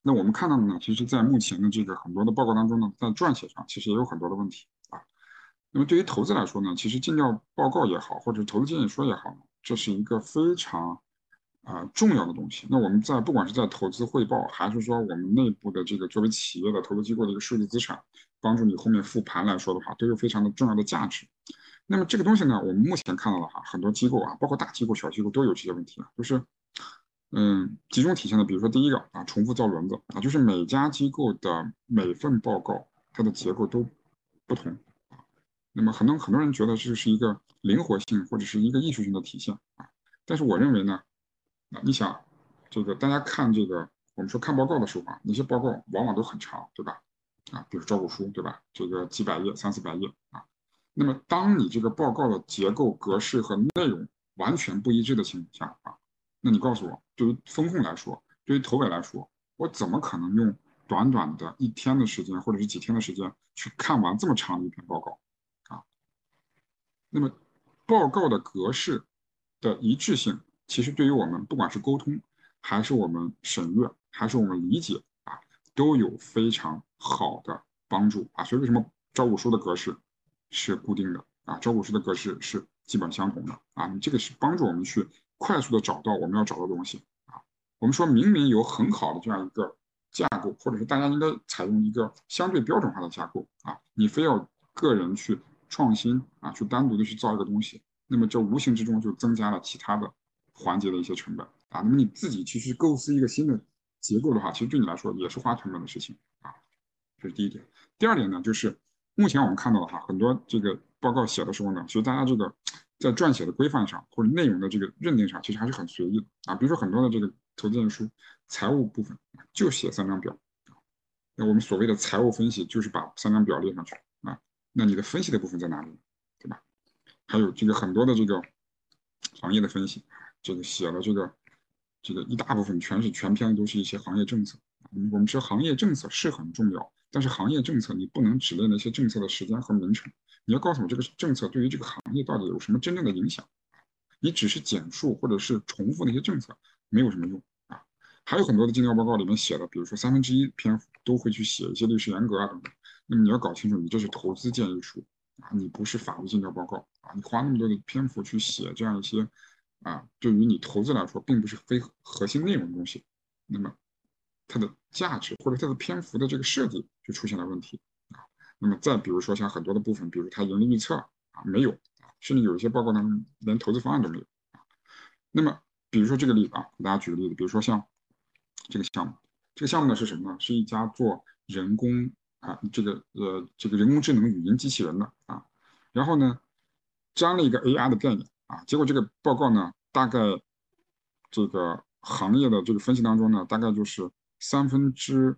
Speaker 1: 那我们看到的呢，其实，在目前的这个很多的报告当中呢，在撰写上其实也有很多的问题啊。那么对于投资来说呢，其实尽调报告也好，或者投资建议书也好，这是一个非常啊重要的东西。那我们在不管是在投资汇报，还是说我们内部的这个作为企业的投资机构的一个数据资产，帮助你后面复盘来说的话，都有非常的重要的价值。那么这个东西呢，我们目前看到的哈，很多机构啊，包括大机构、小机构都有这些问题啊，就是。嗯，集中体现的，比如说第一个啊，重复造轮子啊，就是每家机构的每份报告它的结构都不同啊。那么很多很多人觉得这是一个灵活性或者是一个艺术性的体现啊。但是我认为呢，啊，你想这个大家看这个我们说看报告的时候啊，那些报告往往都很长，对吧？啊，比如招股书，对吧？这个几百页、三四百页啊。那么当你这个报告的结构、格式和内容完全不一致的情况下啊。那你告诉我，对于风控来说，对于投委来说，我怎么可能用短短的一天的时间，或者是几天的时间去看完这么长的一篇报告啊？那么，报告的格式的一致性，其实对于我们不管是沟通，还是我们审阅，还是我们理解啊，都有非常好的帮助啊。所以为什么招股书的格式是固定的啊？招股书的格式是基本相同的啊？你这个是帮助我们去。快速的找到我们要找的东西啊！我们说明明有很好的这样一个架构，或者是大家应该采用一个相对标准化的架构啊，你非要个人去创新啊，去单独的去造一个东西，那么这无形之中就增加了其他的环节的一些成本啊。那么你自己去去构思一个新的结构的话，其实对你来说也是花成本的事情啊。这是第一点。第二点呢，就是目前我们看到的哈，很多这个报告写的时候呢，其实大家这个。在撰写的规范上或者内容的这个认定上，其实还是很随意的啊。比如说很多的这个投资建议书，财务部分就写三张表那我们所谓的财务分析就是把三张表列上去啊。那你的分析的部分在哪里，对吧？还有这个很多的这个行业的分析，这个写了这个这个一大部分全是全篇都是一些行业政策。我们说行业政策是很重要，但是行业政策你不能只列那些政策的时间和名称。你要告诉我这个政策对于这个行业到底有什么真正的影响？你只是简述或者是重复那些政策，没有什么用啊。还有很多的尽调报告里面写的，比如说三分之一篇幅都会去写一些历史严格啊等等。那么你要搞清楚，你这是投资建议书啊，你不是法律尽调报告啊。你花那么多的篇幅去写这样一些啊，对于你投资来说并不是非核心内容的东西，那么它的价值或者它的篇幅的这个设计就出现了问题啊。那么再比如说像很多的部分，比如它盈利预测啊没有啊，甚至有一些报告当中连投资方案都没有啊。那么比如说这个例子啊，给大家举个例子，比如说像这个项目，这个项目呢是什么呢？是一家做人工啊这个呃这个人工智能语音机器人的啊，然后呢沾了一个 AI 的概念啊，结果这个报告呢大概这个行业的这个分析当中呢，大概就是三分之。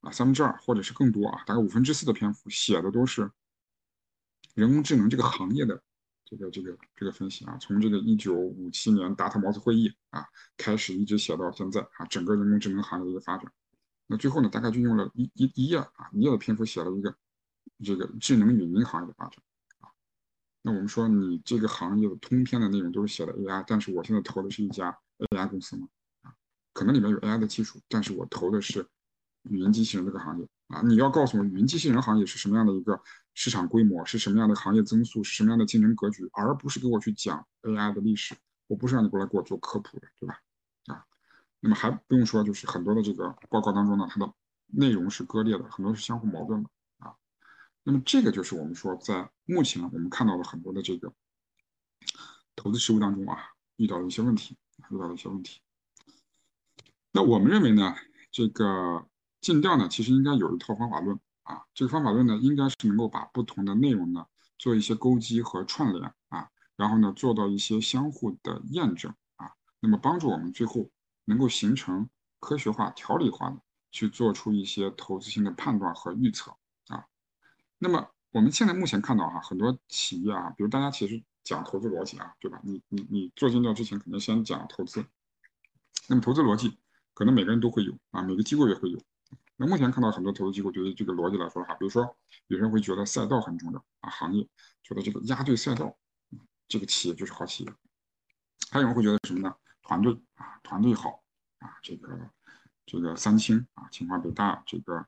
Speaker 1: 啊，三分之二或者是更多啊，大概五分之四的篇幅写的都是人工智能这个行业的这个这个这个分析啊，从这个一九五七年达特茅斯会议啊开始，一直写到现在啊，整个人工智能行业的一个发展。那最后呢，大概就用了一一一页啊，一页的篇幅写了一个这个智能语音行业的发展啊。那我们说你这个行业的通篇的内容都是写的 AI，但是我现在投的是一家 AI 公司吗？可能里面有 AI 的技术，但是我投的是。语音机器人这个行业啊，你要告诉我语音机器人行业是什么样的一个市场规模，是什么样的行业增速，是什么样的竞争格局，而不是给我去讲 AI 的历史。我不是让你过来给我做科普的，对吧？啊，那么还不用说，就是很多的这个报告当中呢，它的内容是割裂的，很多是相互矛盾的啊。那么这个就是我们说，在目前我们看到的很多的这个投资实务当中啊，遇到的一些问题，遇到的一些问题。那我们认为呢，这个。尽调呢，其实应该有一套方法论啊。这个方法论呢，应该是能够把不同的内容呢做一些勾稽和串联啊，然后呢做到一些相互的验证啊，那么帮助我们最后能够形成科学化、条理化的去做出一些投资性的判断和预测啊。那么我们现在目前看到哈，很多企业啊，比如大家其实讲投资逻辑啊，对吧？你你你做尽调之前，肯定先讲投资。那么投资逻辑，可能每个人都会有啊，每个机构也会有。那目前看到很多投资机构对于这个逻辑来说哈，比如说有人会觉得赛道很重要啊，行业觉得这个压对赛道，这个企业就是好企业。还有人会觉得什么呢？团队啊，团队好啊，这个这个三清啊，清华北大这个，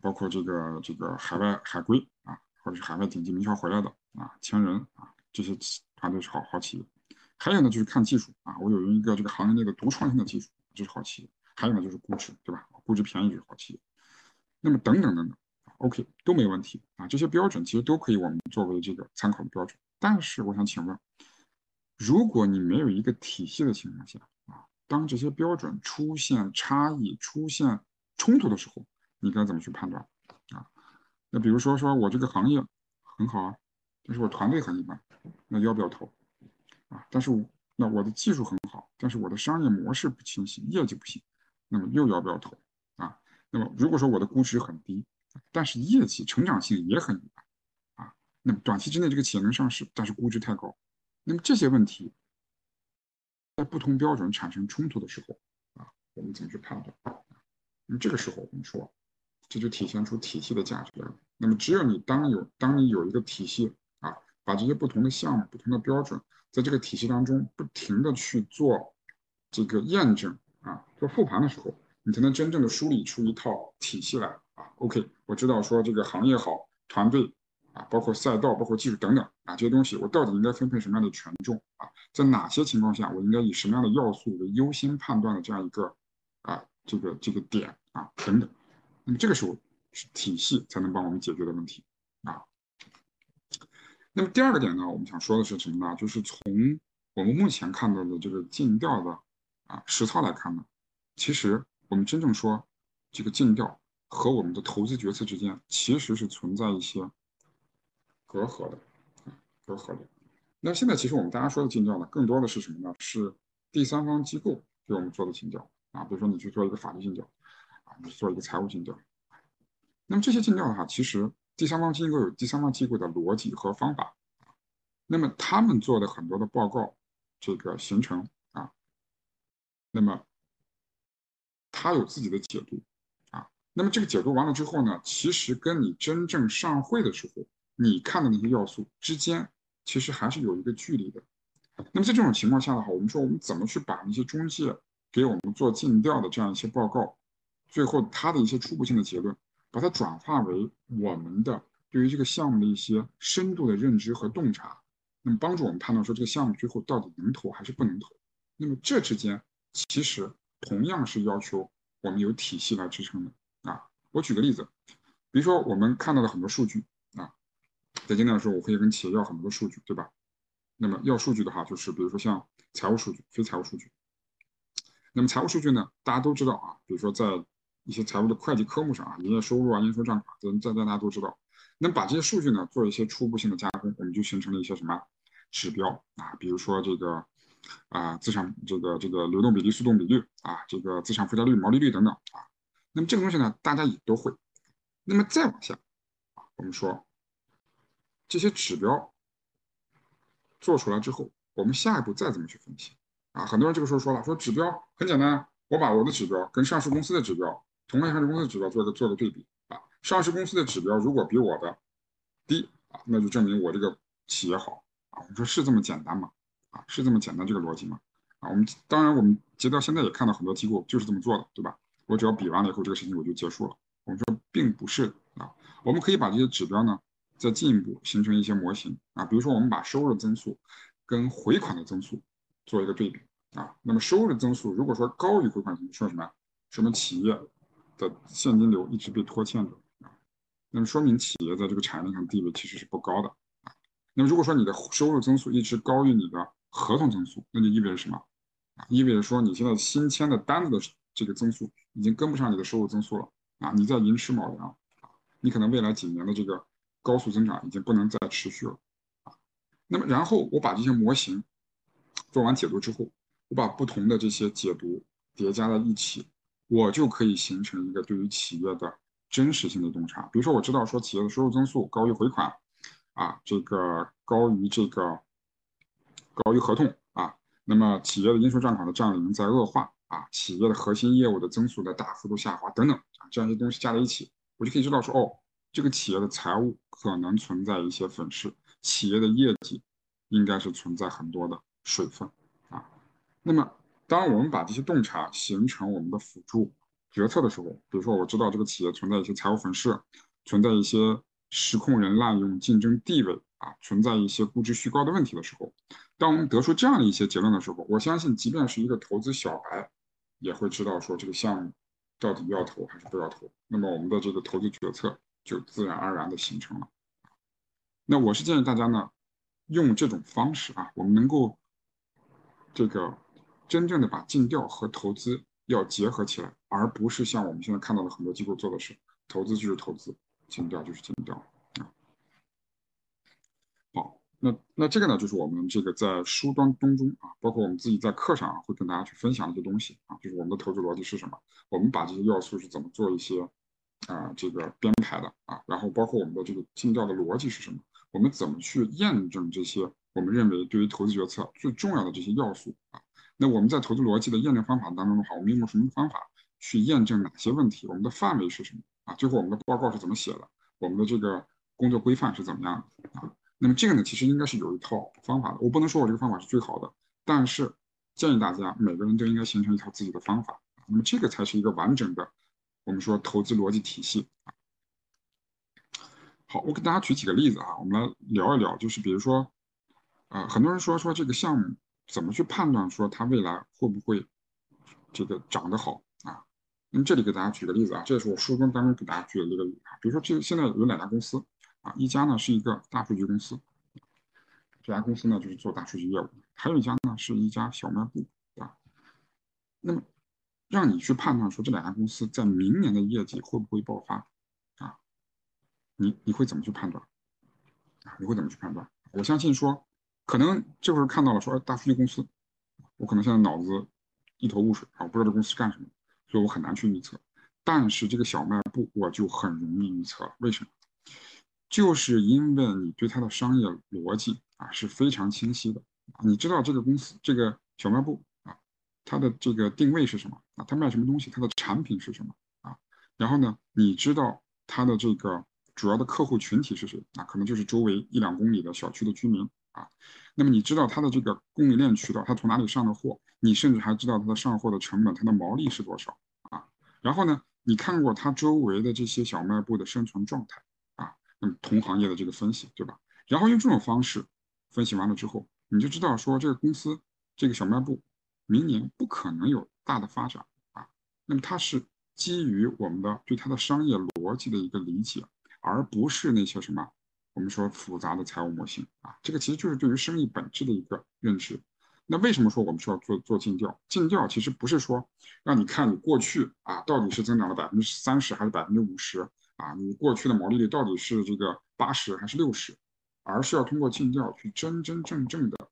Speaker 1: 包括这个这个海外海归啊，或者是海外顶级名校回来的啊，千人啊，这些团队是好好企业。还有呢，就是看技术啊，我有一个这个行业内的独创性的技术，这是好企业。还有呢，就是估值，对吧？估值便宜就是好企业。那么等等等等，OK 都没问题啊，这些标准其实都可以我们作为这个参考的标准。但是我想请问。如果你没有一个体系的情况下啊，当这些标准出现差异、出现冲突的时候，你该怎么去判断啊？那比如说，说我这个行业很好啊，但是我团队很一般，那要不要投啊？但是那我的技术很好，但是我的商业模式不清晰，业绩不行，那么又要不要投啊？那么如果说我的估值很低，但是业绩成长性也很一般啊，那么短期之内这个企业能上市，但是估值太高。那么这些问题在不同标准产生冲突的时候啊，我们怎么去判断？那么这个时候我们说，这就体现出体系的价值了。那么只有你当有当你有一个体系啊，把这些不同的项目、不同的标准，在这个体系当中不停的去做这个验证啊，做复盘的时候，你才能真正的梳理出一套体系来啊。OK，我知道说这个行业好，团队。啊，包括赛道，包括技术等等啊，这些东西我到底应该分配什么样的权重啊？在哪些情况下，我应该以什么样的要素为优先判断的这样一个啊，这个这个点啊等等。那么这个时候是体系才能帮我们解决的问题啊。那么第二个点呢，我们想说的是什么呢？就是从我们目前看到的这个尽调的啊实操来看呢，其实我们真正说这个尽调和我们的投资决策之间其实是存在一些。隔阂的，隔阂的。那现在其实我们大家说的尽调呢，更多的是什么呢？是第三方机构给我们做的尽调啊。比如说你去做一个法律尽调啊，你去做一个财务尽调。那么这些尽调的话，其实第三方机构有第三方机构的逻辑和方法。那么他们做的很多的报告，这个形成，那么他有自己的解读啊。那么这个解读完了之后呢，其实跟你真正上会的时候。你看的那些要素之间，其实还是有一个距离的。那么在这种情况下的话，我们说我们怎么去把那些中介给我们做尽调的这样一些报告，最后他的一些初步性的结论，把它转化为我们的对于这个项目的一些深度的认知和洞察，那么帮助我们判断说这个项目最后到底能投还是不能投。那么这之间其实同样是要求我们有体系来支撑的啊。我举个例子，比如说我们看到的很多数据啊。在今天的时候，我可以跟企业要很多数据，对吧？那么要数据的话，就是比如说像财务数据、非财务数据。那么财务数据呢，大家都知道啊，比如说在一些财务的会计科目上啊，营业收入啊、应收账款，这这大家都知道。那把这些数据呢，做一些初步性的加工，我们就形成了一些什么指标啊？比如说这个啊，资产这个这个流动比例、速动比率啊，这个资产负债率、毛利率等等啊。那么这个东西呢，大家也都会。那么再往下啊，我们说。这些指标做出来之后，我们下一步再怎么去分析啊？很多人这个时候说了，说指标很简单，我把我的指标跟上市公司的指标，同类上市公司的指标做个做个对比啊。上市公司的指标如果比我的低啊，那就证明我这个企业好啊。我们说是这么简单吗？啊，是这么简单这个逻辑吗？啊，我们当然我们截到现在也看到很多机构就是这么做的，对吧？我只要比完了以后，这个事情我就结束了。我们说并不是啊，我们可以把这些指标呢。再进一步形成一些模型啊，比如说我们把收入增速跟回款的增速做一个对比啊，那么收入增速如果说高于回款增速，说什么呀？说明企业的现金流一直被拖欠着啊，那么说明企业在这个产业链上地位其实是不高的啊。那么如果说你的收入增速一直高于你的合同增速，那就意味着什么？意味着说你现在新签的单子的这个增速已经跟不上你的收入增速了啊，你在寅吃卯粮，你可能未来几年的这个。高速增长已经不能再持续了啊，那么然后我把这些模型做完解读之后，我把不同的这些解读叠加在一起，我就可以形成一个对于企业的真实性的洞察。比如说，我知道说企业的收入增速高于回款，啊，这个高于这个高于合同啊，那么企业的应收账款的账龄在恶化啊，企业的核心业务的增速在大幅度下滑等等啊，这样一些东西加在一起，我就可以知道说，哦，这个企业的财务可能存在一些粉饰，企业的业绩应该是存在很多的水分啊。那么，当我们把这些洞察形成我们的辅助决策的时候，比如说我知道这个企业存在一些财务粉饰，存在一些实控人滥用竞争地位啊，存在一些估值虚高的问题的时候，当我们得出这样的一些结论的时候，我相信，即便是一个投资小白，也会知道说这个项目到底要投还是不要投。那么我们的这个投资决策就自然而然的形成了。那我是建议大家呢，用这种方式啊，我们能够这个。真正的把尽调和投资要结合起来，而不是像我们现在看到的很多机构做的是，投资就是投资，尽调就是尽调。那那这个呢，就是我们这个在书当当中啊，包括我们自己在课上啊，会跟大家去分享一些东西啊，就是我们的投资逻辑是什么，我们把这些要素是怎么做一些啊这个编排的啊，然后包括我们的这个尽调的逻辑是什么，我们怎么去验证这些我们认为对于投资决策最重要的这些要素啊。那我们在投资逻辑的验证方法当中的话，我们用什么方法去验证哪些问题？我们的范围是什么啊？最后我们的报告是怎么写的？我们的这个工作规范是怎么样的啊？那么这个呢，其实应该是有一套方法的。我不能说我这个方法是最好的，但是建议大家每个人都应该形成一套自己的方法。那么这个才是一个完整的，我们说投资逻辑体系啊。好，我给大家举几个例子啊，我们来聊一聊，就是比如说，呃，很多人说说这个项目。怎么去判断说它未来会不会这个涨得好啊？那么这里给大家举个例子啊，这是我书中当中给大家举的一个例子啊。比如说，这现在有两家公司啊，一家呢是一个大数据公司，这家公司呢就是做大数据业务；还有一家呢是一家小卖部啊。那么让你去判断说这两家公司在明年的业绩会不会爆发啊？你你会怎么去判断啊？你会怎么去判断？我相信说。可能这会儿看到了说大数据公司，我可能现在脑子一头雾水啊，我不知道这公司是干什么，所以我很难去预测。但是这个小卖部我就很容易预测，为什么？就是因为你对它的商业逻辑啊是非常清晰的，你知道这个公司这个小卖部啊，它的这个定位是什么啊？它卖什么东西？它的产品是什么啊？然后呢，你知道它的这个主要的客户群体是谁啊？可能就是周围一两公里的小区的居民。啊，那么你知道它的这个供应链渠道，它从哪里上的货？你甚至还知道它的上货的成本，它的毛利是多少啊？然后呢，你看过它周围的这些小卖部的生存状态嗯？同行业的这个分析，对吧？然后用这种方式分析完了之后，你就知道说这个公司这个小卖部明年不可能有大的发展啊。那么它是基于我们的对它的商业逻辑的一个理解，而不是那些什么。我们说复杂的财务模型啊，这个其实就是对于生意本质的一个认知。那为什么说我们需要做做尽调？尽调其实不是说让你看你过去啊到底是增长了百分之三十还是百分之五十啊，你过去的毛利率到底是这个八十还是六十，而是要通过尽调去真真正正的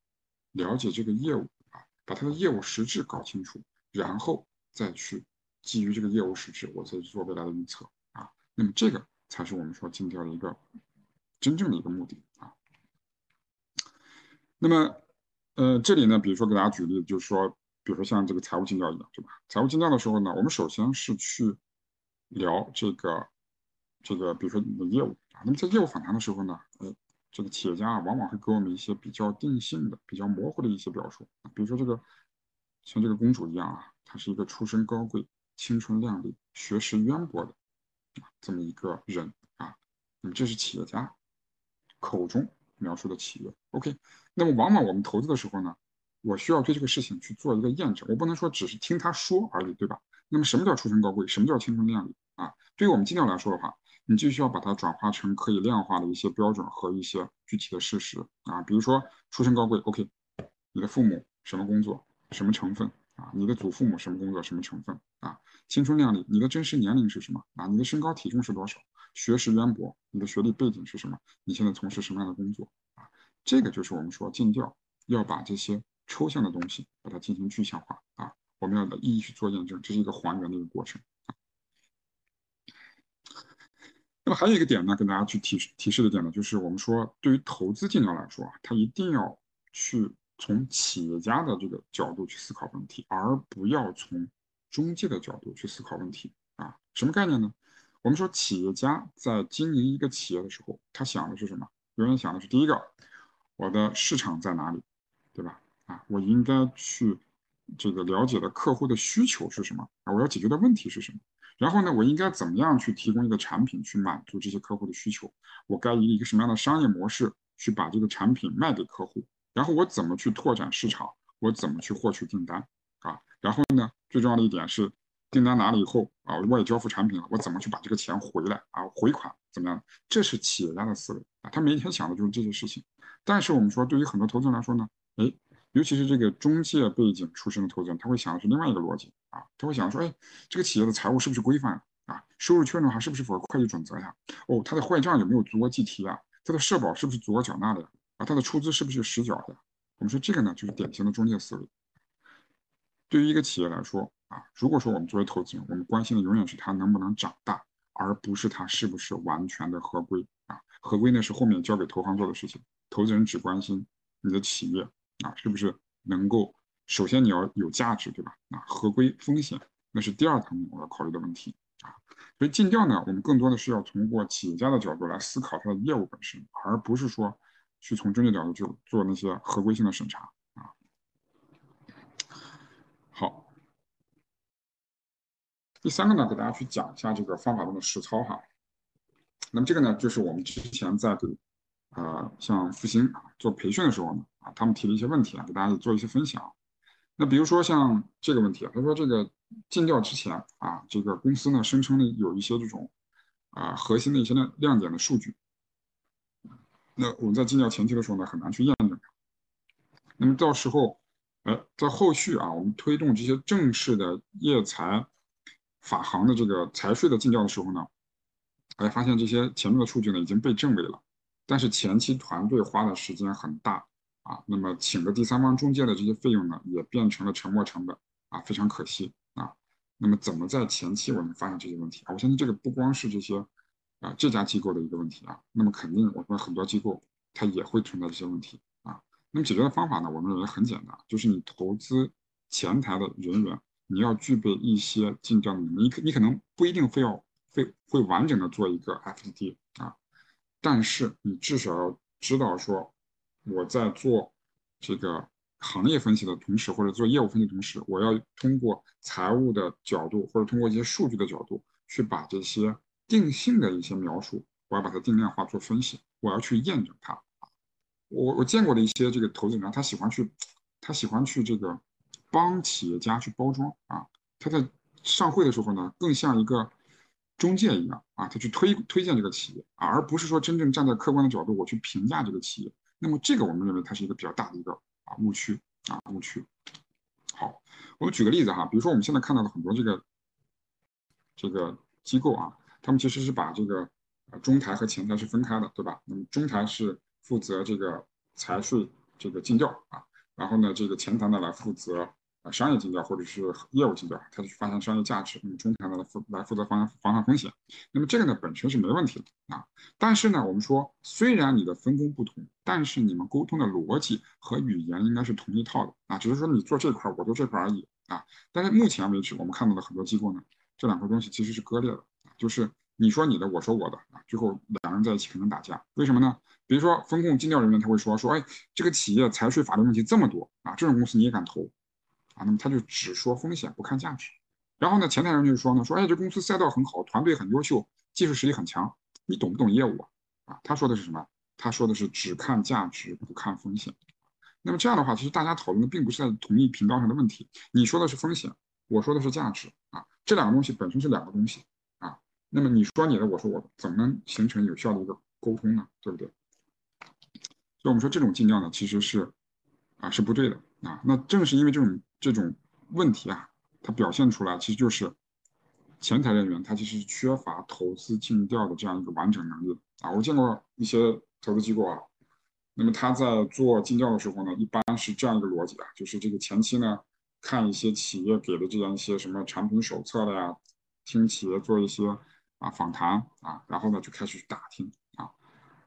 Speaker 1: 了解这个业务啊，把它的业务实质搞清楚，然后再去基于这个业务实质，我再去做未来的预测啊。那么这个才是我们说尽调的一个。真正的一个目的啊，那么，呃，这里呢，比如说给大家举例，就是说，比如说像这个财务尽调一样，对吧？财务尽调的时候呢，我们首先是去聊这个，这个，比如说你的业务啊。那么在业务访谈的时候呢，呃，这个企业家啊，往往会给我们一些比较定性的、比较模糊的一些表述，比如说这个，像这个公主一样啊，她是一个出身高贵、青春靓丽、学识渊博的啊这么一个人啊。那么这是企业家。口中描述的企业，OK，那么往往我们投资的时候呢，我需要对这个事情去做一个验证，我不能说只是听他说而已，对吧？那么什么叫出身高贵？什么叫青春靓丽啊？对于我们尽调来说的话，你就需要把它转化成可以量化的一些标准和一些具体的事实啊，比如说出身高贵，OK，你的父母什么工作，什么成分啊？你的祖父母什么工作，什么成分啊？青春靓丽，你的真实年龄是什么啊？你的身高体重是多少？学识渊博，你的学历背景是什么？你现在从事什么样的工作啊？这个就是我们说尽调要把这些抽象的东西把它进行具象化啊，我们要一一去做验证，这是一个还原的一个过程。那么还有一个点呢，跟大家去提示提示的点呢，就是我们说对于投资尽调来说啊，它一定要去从企业家的这个角度去思考问题，而不要从中介的角度去思考问题啊。什么概念呢？我们说企业家在经营一个企业的时候，他想的是什么？永远想的是第一个，我的市场在哪里，对吧？啊，我应该去这个了解的客户的需求是什么啊？我要解决的问题是什么？然后呢，我应该怎么样去提供一个产品去满足这些客户的需求？我该以一个什么样的商业模式去把这个产品卖给客户？然后我怎么去拓展市场？我怎么去获取订单？啊，然后呢，最重要的一点是。订单拿了以后啊，我也交付产品了，我怎么去把这个钱回来啊？回款怎么样？这是企业家的思维啊，他每天想的就是这些事情。但是我们说，对于很多投资人来说呢，哎，尤其是这个中介背景出身的投资人，他会想的是另外一个逻辑啊，他会想说，哎，这个企业的财务是不是规范啊？收入确认的话，是不是符合会计准则呀？哦，他的坏账有没有足额计提啊？他的社保是不是足额缴纳的呀？啊，他的出资是不是实缴的呀？我们说这个呢，就是典型的中介思维。对于一个企业来说，啊，如果说我们作为投资人，我们关心的永远是它能不能长大，而不是它是不是完全的合规啊。合规呢是后面交给投行做的事情，投资人只关心你的企业啊是不是能够，首先你要有价值，对吧？啊，合规风险那是第二层我要考虑的问题啊。所以尽调呢，我们更多的是要通过企业家的角度来思考它的业务本身，而不是说去从中介角度去做那些合规性的审查啊。好。第三个呢，给大家去讲一下这个方法论的实操哈。那么这个呢，就是我们之前在给呃像复兴做培训的时候呢，啊他们提了一些问题啊，给大家做一些分享。那比如说像这个问题啊，他说这个尽调之前啊，这个公司呢声称呢有一些这种啊核心的一些亮亮点的数据，那我们在尽调前期的时候呢，很难去验证。那么到时候，哎，在后续啊，我们推动这些正式的业财。法行的这个财税的进调的时候呢，哎，发现这些前面的数据呢已经被证伪了，但是前期团队花的时间很大啊，那么请的第三方中介的这些费用呢也变成了沉没成本啊，非常可惜啊。那么怎么在前期我们发现这些问题啊？我相信这个不光是这些啊这家机构的一个问题啊，那么肯定我们很多机构它也会存在这些问题啊。那么解决的方法呢，我们认为很简单，就是你投资前台的人员。你要具备一些尽调能力，你可你可能不一定非要会会完整的做一个 FTD 啊，但是你至少要知道说，我在做这个行业分析的同时，或者做业务分析同时，我要通过财务的角度，或者通过一些数据的角度，去把这些定性的一些描述，我要把它定量化做分析，我要去验证它。我我见过的一些这个投资人，他喜欢去，他喜欢去这个。帮企业家去包装啊，他在上会的时候呢，更像一个中介一样啊，他去推推荐这个企业，而不是说真正站在客观的角度我去评价这个企业。那么这个我们认为它是一个比较大的一个啊误区啊误区。好，我们举个例子哈，比如说我们现在看到的很多这个这个机构啊，他们其实是把这个中台和前台是分开的，对吧？那么中台是负责这个财税这个尽调啊，然后呢，这个前台呢来负责。啊，商业尽调或者是业务尽调，他是发现商业价值，那么中台呢负来负责防防范风险，那么这个呢本身是没问题的啊。但是呢，我们说虽然你的分工不同，但是你们沟通的逻辑和语言应该是同一套的啊，只是说你做这块，我做这块而已啊。但是目前为止，我们看到的很多机构呢，这两块东西其实是割裂的，就是你说你的，我说我的啊，最后两人在一起可能打架，为什么呢？比如说风控尽调人员他会说说，哎，这个企业财税法律问题这么多啊，这种公司你也敢投？啊，那么他就只说风险不看价值，然后呢，前台人就说呢，说哎，这公司赛道很好，团队很优秀，技术实力很强，你懂不懂业务啊？啊，他说的是什么？他说的是只看价值不看风险。那么这样的话，其实大家讨论的并不是在同一频道上的问题。你说的是风险，我说的是价值啊，这两个东西本身是两个东西啊。那么你说你的，我说我的，怎么能形成有效的一个沟通呢？对不对？所以我们说这种尽量呢，其实是啊是不对的啊。那正是因为这种。这种问题啊，它表现出来其实就是前台人员他其实缺乏投资尽调的这样一个完整能力啊。我见过一些投资机构啊，那么他在做尽调的时候呢，一般是这样一个逻辑啊，就是这个前期呢看一些企业给的这样一些什么产品手册的呀，听企业做一些啊访谈啊，然后呢就开始去打听啊，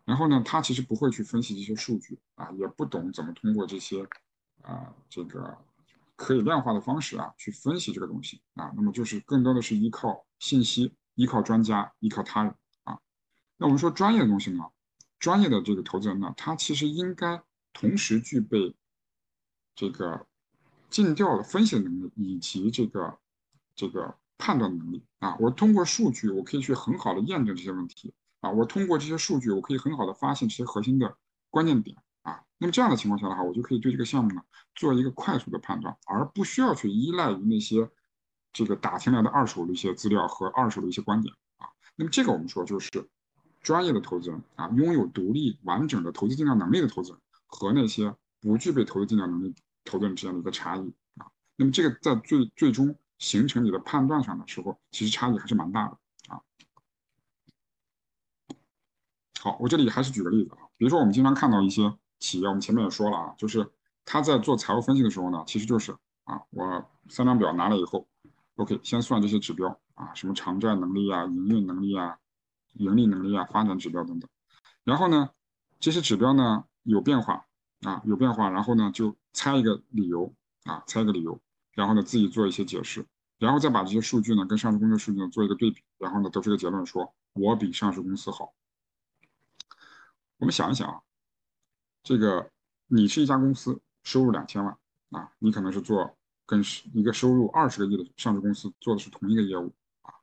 Speaker 1: 然后呢他其实不会去分析这些数据啊，也不懂怎么通过这些啊这个可以量化的方式啊去分析这个东西啊，那么就是更多的是依靠信息、依靠专家、依靠他人啊。那我们说专业的东西呢，专业的这个投资人呢，他其实应该同时具备这个尽调的分析能力以及这个这个。判断能力啊，我通过数据，我可以去很好的验证这些问题啊。我通过这些数据，我可以很好的发现这些核心的关键点。那么这样的情况下的话，我就可以对这个项目呢做一个快速的判断，而不需要去依赖于那些这个打听来的二手的一些资料和二手的一些观点啊。那么这个我们说就是专业的投资人啊，拥有独立完整的投资尽调能力的投资人和那些不具备投资尽调能力投资人之间的一个差异啊。那么这个在最最终。形成你的判断上的时候，其实差异还是蛮大的啊。好，我这里还是举个例子啊，比如说我们经常看到一些企业，我们前面也说了啊，就是他在做财务分析的时候呢，其实就是啊，我三张表拿了以后，OK，先算这些指标啊，什么偿债能力啊、营运能力啊、盈利能力啊、发展指标等等，然后呢，这些指标呢有变化啊，有变化，然后呢就猜一个理由啊，猜一个理由，然后呢自己做一些解释。然后再把这些数据呢跟上市公司数据呢做一个对比，然后呢得出一个结论，说我比上市公司好。我们想一想啊，这个你是一家公司，收入两千万啊，你可能是做跟一个收入二十个亿的上市公司做的是同一个业务啊。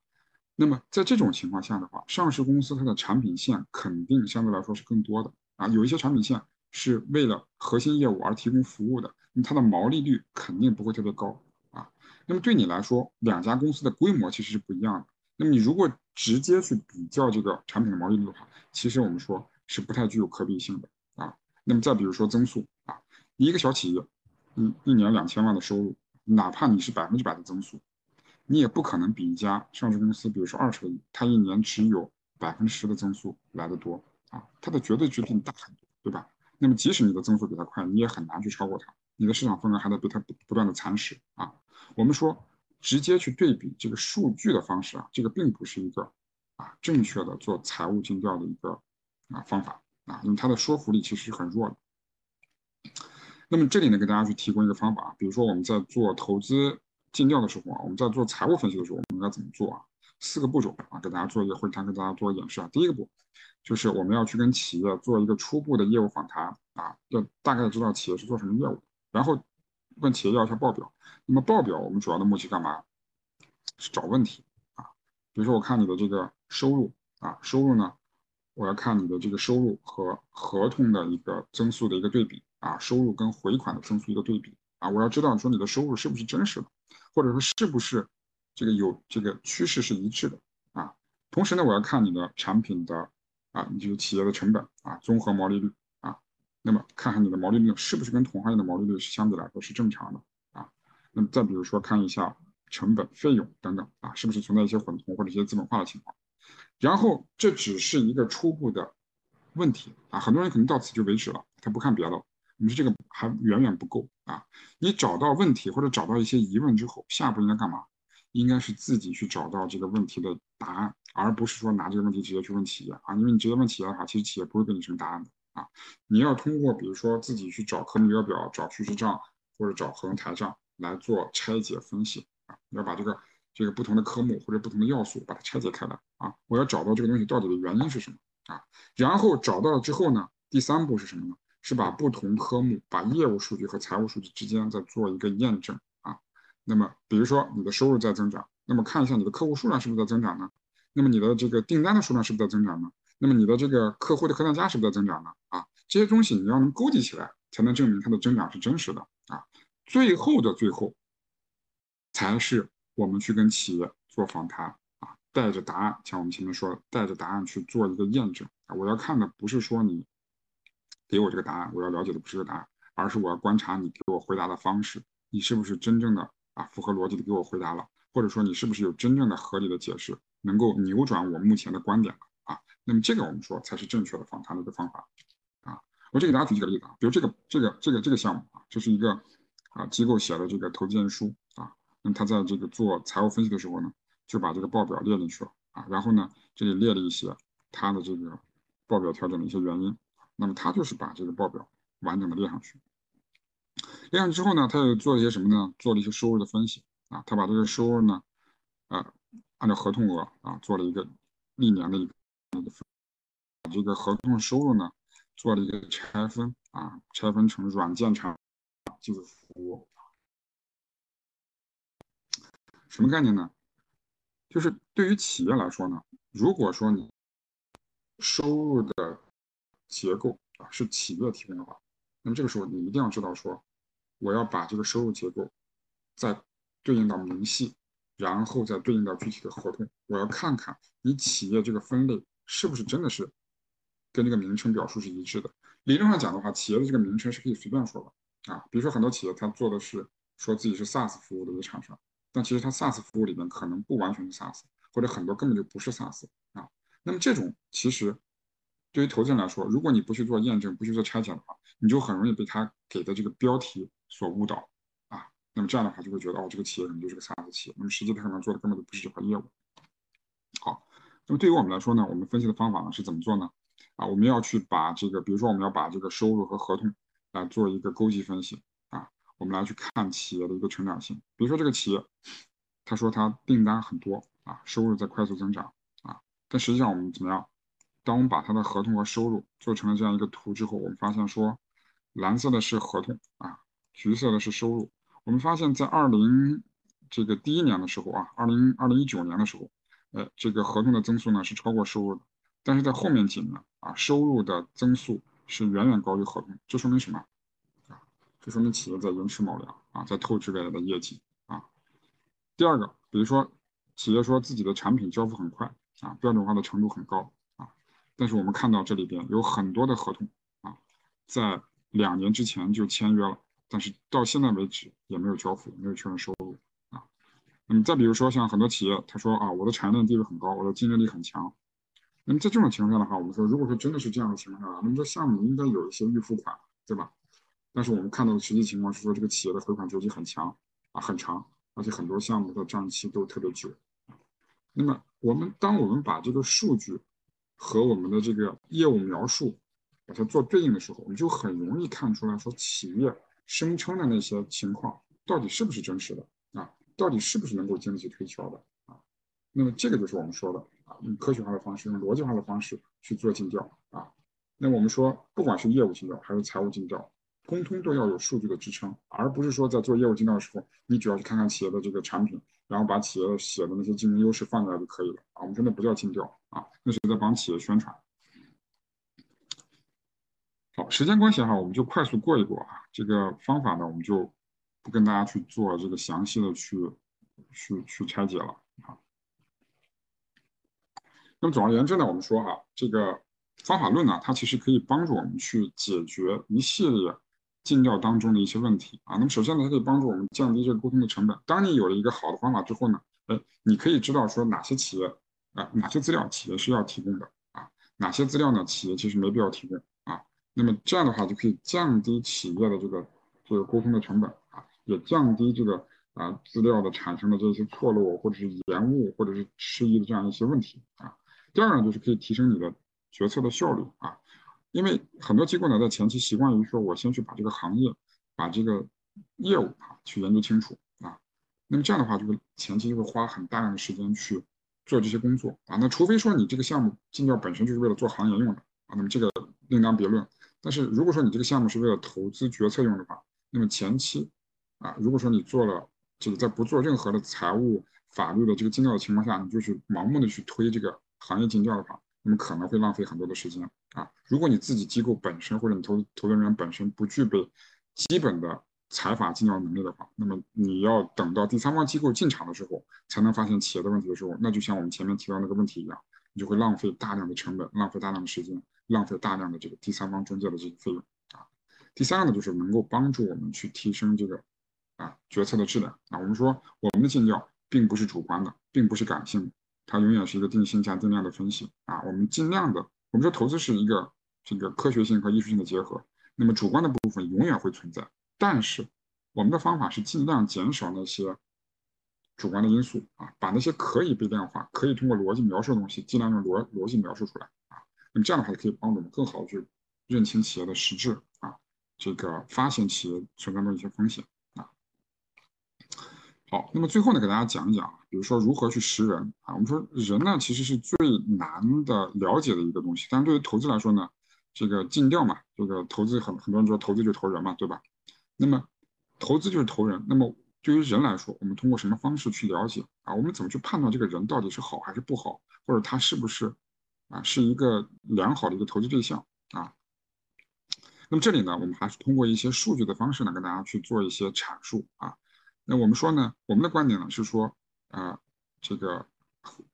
Speaker 1: 那么在这种情况下的话，上市公司它的产品线肯定相对来说是更多的啊，有一些产品线是为了核心业务而提供服务的，它的毛利率肯定不会特别高啊。那么对你来说，两家公司的规模其实是不一样的。那么你如果直接去比较这个产品的毛利率的话，其实我们说是不太具有可比性的。那么再比如说增速啊，一个小企业，一，一年两千万的收入，哪怕你是百分之百的增速，你也不可能比一家上市公司，比如说二十个亿，它一年只有百分之十的增速来的多啊，它的绝对值比你大很多，对吧？那么即使你的增速比它快，你也很难去超过它，你的市场份额还得被它不断的蚕食啊。我们说，直接去对比这个数据的方式啊，这个并不是一个啊正确的做财务尽调的一个啊方法啊，因为它的说服力其实是很弱的。那么这里呢，给大家去提供一个方法，比如说我们在做投资尽调的时候啊，我们在做财务分析的时候，我们应该怎么做啊？四个步骤啊，给大家做一个会谈，跟大家做演示啊。第一个步就是我们要去跟企业做一个初步的业务访谈啊，要大概知道企业是做什么业务，然后。问企业要一下报表，那么报表我们主要的目的干嘛？是找问题啊。比如说我看你的这个收入啊，收入呢，我要看你的这个收入和合同的一个增速的一个对比啊，收入跟回款的增速一个对比啊，我要知道说你的收入是不是真实的，或者说是不是这个有这个趋势是一致的啊。同时呢，我要看你的产品的啊，你这个企业的成本啊，综合毛利率啊。那么看看你的毛利率是不是跟同行业的毛利率是相对来说是正常的啊？那么再比如说看一下成本、费用等等啊，是不是存在一些混同或者一些资本化的情况？然后这只是一个初步的问题啊，很多人可能到此就为止了，他不看别的。你说这个还远远不够啊！你找到问题或者找到一些疑问之后，下一步应该干嘛？应该是自己去找到这个问题的答案，而不是说拿这个问题直接去问企业啊，因为你直接问企业的话，其实企业不会给你什么答案的。啊，你要通过比如说自己去找科目约表、找虚实账或者找合同台账来做拆解分析啊，要把这个这个不同的科目或者不同的要素把它拆解开来啊，我要找到这个东西到底的原因是什么啊，然后找到了之后呢，第三步是什么呢？是把不同科目、把业务数据和财务数据之间再做一个验证啊。那么比如说你的收入在增长，那么看一下你的客户数量是不是在增长呢？那么你的这个订单的数量是不是在增长呢？那么你的这个客户的客单价是不是在增长呢？啊，这些东西你要能勾稽起来，才能证明它的增长是真实的啊。最后的最后，才是我们去跟企业做访谈啊，带着答案，像我们前面说的，带着答案去做一个验证啊。我要看的不是说你给我这个答案，我要了解的不是这个答案，而是我要观察你给我回答的方式，你是不是真正的啊符合逻辑的给我回答了，或者说你是不是有真正的合理的解释，能够扭转我目前的观点啊那么这个我们说才是正确的访谈的一个方法啊！我这给大家举几个例子啊，比如这个这个这个这个项目啊，这是一个啊机构写的这个投资建议书，那么他在这个做财务分析的时候呢，就把这个报表列进去了啊，然后呢，这里列了一些他的这个报表调整的一些原因。那么他就是把这个报表完整的列上去。列上之后呢，他又做了一些什么呢？做了一些收入的分析啊，他把这个收入呢，呃，按照合同额啊，做了一个历年的一个这个合同收入呢，做了一个拆分啊，拆分成软件产技术服务。什么概念呢？就是对于企业来说呢，如果说你收入的结构啊是企业提供的话，那么这个时候你一定要知道说，我要把这个收入结构再对应到明细，然后再对应到具体的合同，我要看看你企业这个分类是不是真的是跟这个名称表述是一致的。理论上讲的话，企业的这个名称是可以随便说的啊，比如说很多企业它做的是说自己是 SaaS 服务的一个厂商。但其实它 SaaS 服务里面可能不完全是 SaaS，或者很多根本就不是 SaaS 啊。那么这种其实对于投资人来说，如果你不去做验证，不去做拆解的话，你就很容易被他给的这个标题所误导啊。那么这样的话就会觉得哦，这个企业可能就是个 SaaS 企业，那么实际它可能做的根本就不是这块业务。好，那么对于我们来说呢，我们分析的方法呢是怎么做呢？啊，我们要去把这个，比如说我们要把这个收入和合同来做一个勾稽分析。我们来去看企业的一个成长性，比如说这个企业，他说他订单很多啊，收入在快速增长啊，但实际上我们怎么样？当我们把它的合同和收入做成了这样一个图之后，我们发现说，蓝色的是合同啊，橘色的是收入。我们发现，在二零这个第一年的时候啊，二零二零一九年的时候，呃，这个合同的增速呢是超过收入的，但是在后面几年啊，收入的增速是远远高于合同，这说明什么？这说明企业在寅吃卯粮啊，在透支未来的业绩啊。第二个，比如说企业说自己的产品交付很快啊，标准化的程度很高啊，但是我们看到这里边有很多的合同啊，在两年之前就签约了，但是到现在为止也没有交付，没有确认收入啊。那么再比如说像很多企业，他说啊，我的产业链地位很高，我的竞争力很强。那么在这种情况下的话，我们说如果说真的是这样的情况下，那么这项目应该有一些预付款，对吧？但是我们看到的实际情况是说，这个企业的回款周期很强啊，很长，而且很多项目的账期都特别久。那么，我们当我们把这个数据和我们的这个业务描述把它做对应的时候，我们就很容易看出来说，企业声称的那些情况到底是不是真实的啊？到底是不是能够经得起推敲的啊？那么，这个就是我们说的啊，用科学化的方式，用逻辑化的方式去做尽调啊。那我们说，不管是业务尽调还是财务尽调。通通都要有数据的支撑，而不是说在做业务尽调的时候，你主要去看看企业的这个产品，然后把企业写的那些竞争优势放进来就可以了啊。我们说那不叫尽调啊，那是在帮企业宣传。好，时间关系哈，我们就快速过一过啊。这个方法呢，我们就不跟大家去做这个详细的去去去拆解了啊。那么总而言之呢，我们说哈，这个方法论呢，它其实可以帮助我们去解决一系列。尽调当中的一些问题啊，那么首先呢，它可以帮助我们降低这个沟通的成本。当你有了一个好的方法之后呢，哎，你可以知道说哪些企业啊，哪些资料企业是要提供的啊，哪些资料呢，企业其实没必要提供啊。那么这样的话就可以降低企业的这个这个沟通的成本啊，也降低这个啊资料的产生的这些错漏或者是延误或者是迟疑的这样一些问题啊。第二呢，就是可以提升你的决策的效率啊。因为很多机构呢，在前期习惯于说，我先去把这个行业、把这个业务啊去研究清楚啊，那么这样的话，就会前期就会花很大量的时间去做这些工作啊。那除非说你这个项目尽调本身就是为了做行业用的啊，那么这个另当别论。但是如果说你这个项目是为了投资决策用的话，那么前期啊，如果说你做了这个在不做任何的财务、法律的这个尽调的情况下，你就去盲目的去推这个行业尽调的话，那么可能会浪费很多的时间。啊，如果你自己机构本身或者你投投资人本身不具备基本的财法尽调能力的话，那么你要等到第三方机构进场的时候，才能发现企业的问题的时候，那就像我们前面提到那个问题一样，你就会浪费大量的成本，浪费大量的时间，浪费大量的这个第三方中介的这个费用啊。第三个呢，就是能够帮助我们去提升这个啊决策的质量啊。我们说我们的尽调并不是主观的，并不是感性的，它永远是一个定性加定量的分析啊。我们尽量的。我们说投资是一个这个科学性和艺术性的结合，那么主观的部分永远会存在，但是我们的方法是尽量减少那些主观的因素啊，把那些可以被量化、可以通过逻辑描述的东西，尽量用逻逻辑描述出来啊。那么这样的话，可以帮助我们更好的去认清企业的实质啊，这个发现企业存在的一些风险啊。好，那么最后呢，给大家讲一讲，比如说如何去识人啊。我们说人呢，其实是最难的了解的一个东西。但是对于投资来说呢，这个尽调嘛，这个投资很很多人说投资就投人嘛，对吧？那么投资就是投人。那么对于人来说，我们通过什么方式去了解啊？我们怎么去判断这个人到底是好还是不好，或者他是不是啊是一个良好的一个投资对象啊？那么这里呢，我们还是通过一些数据的方式呢，跟大家去做一些阐述啊。那我们说呢，我们的观点呢是说，啊，这个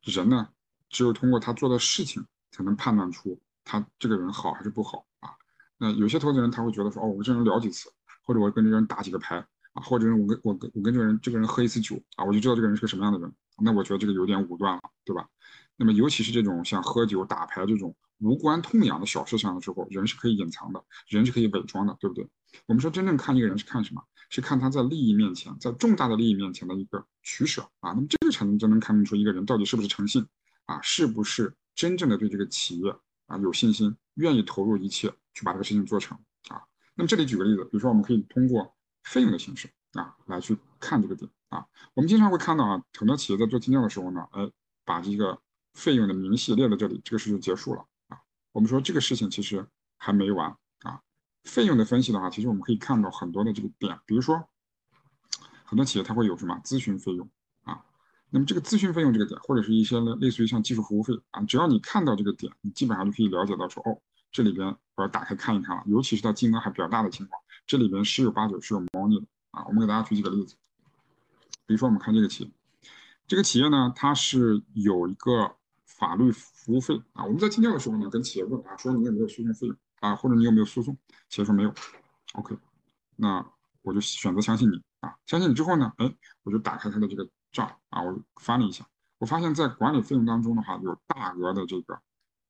Speaker 1: 人呢，只有通过他做的事情，才能判断出他这个人好还是不好啊。那有些投资人他会觉得说，哦，我跟这人聊几次，或者我跟这个人打几个牌啊，或者我跟我跟我跟这个人这个人喝一次酒啊，我就知道这个人是个什么样的人。那我觉得这个有点武断了，对吧？那么尤其是这种像喝酒打牌这种无关痛痒的小事项的时候，人是可以隐藏的，人是可以伪装的，对不对？我们说真正看一个人是看什么？是看他在利益面前，在重大的利益面前的一个取舍啊，那么这个才能真能看出一个人到底是不是诚信啊，是不是真正的对这个企业啊有信心，愿意投入一切去把这个事情做成啊。那么这里举个例子，比如说我们可以通过费用的形式啊来去看这个点啊。我们经常会看到啊，很多企业在做尽调的时候呢，哎，把这个费用的明细列在这里，这个事就结束了啊。我们说这个事情其实还没完。费用的分析的话，其实我们可以看到很多的这个点，比如说很多企业它会有什么咨询费用啊，那么这个咨询费用这个点，或者是一些类类似于像技术服务费啊，只要你看到这个点，你基本上就可以了解到说，哦，这里边我要打开看一看了，尤其是它金额还比较大的情况，这里边十有八九是有猫腻的啊。我们给大家举几个例子，比如说我们看这个企业，这个企业呢，它是有一个法律服务费啊，我们在尽调的时候呢，跟企业问啊，说你有没有诉讼费用？啊，或者你有没有诉讼？企业说没有，OK，那我就选择相信你啊。相信你之后呢，哎，我就打开他的这个账啊，我翻了一下，我发现在管理费用当中的话，有大额的这个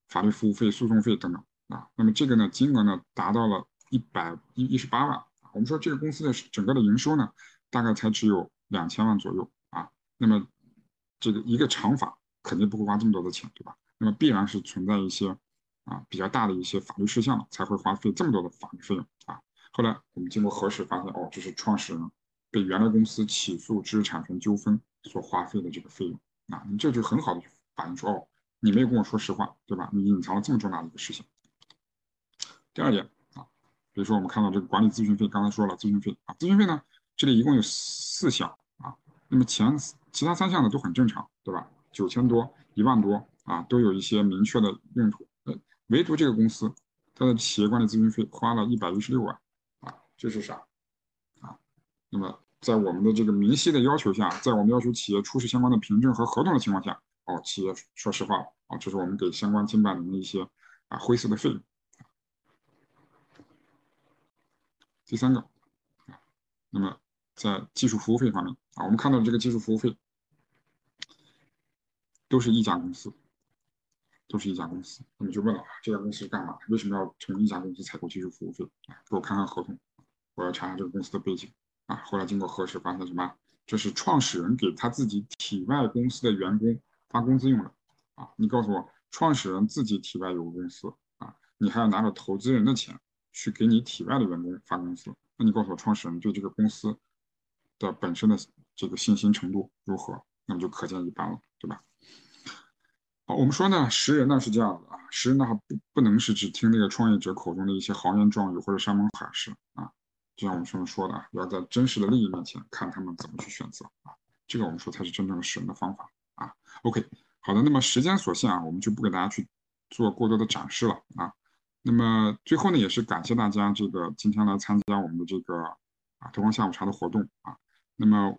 Speaker 1: 法律服务费、诉讼费等等啊。那么这个呢，金额呢达到了一百一一十八万。我们说这个公司的整个的营收呢，大概才只有两千万左右啊。那么这个一个厂法肯定不会花这么多的钱，对吧？那么必然是存在一些。啊，比较大的一些法律事项才会花费这么多的法律费用啊。后来我们经过核实发现，哦，这是创始人被原来公司起诉知识产权纠纷所花费的这个费用啊。你这就很好的反映出，哦，你没有跟我说实话，对吧？你隐藏了这么重大的一个事情。第二点啊，比如说我们看到这个管理咨询费，刚才说了咨询费啊，咨询费呢，这里一共有四项啊。那么前其他三项呢都很正常，对吧？九千多、一万多啊，都有一些明确的用途。唯独这个公司，它的企业管理咨询费花了一百一十六万，啊，这是啥？啊，那么在我们的这个明细的要求下，在我们要求企业出示相关的凭证和合同的情况下，哦，企业说实话，啊，这是我们给相关经办人的一些啊灰色的费用。第三个，啊，那么在技术服务费方面，啊，我们看到这个技术服务费都是一家公司。都是一家公司，那么就问了，这家公司是干嘛？为什么要从一家公司采购技术服务费？啊，给我看看合同，我要查查这个公司的背景啊。后来经过核实，发现什么？这是创始人给他自己体外公司的员工发工资用的啊。你告诉我，创始人自己体外有个公司啊，你还要拿着投资人的钱去给你体外的员工发工资？那你告诉我，创始人对这个公司的本身的这个信心程度如何？那么就可见一斑了，对吧？好，我们说呢，识人呢是这样的啊，识人的话不不能是只听那个创业者口中的一些豪言壮语或者山盟海誓啊，就像我们上面说的，要在真实的利益面前看他们怎么去选择啊，这个我们说才是真正的识人的方法啊。OK，好的，那么时间所限啊，我们就不给大家去做过多的展示了啊。那么最后呢，也是感谢大家这个今天来参加我们的这个啊，东方下午茶的活动啊。那么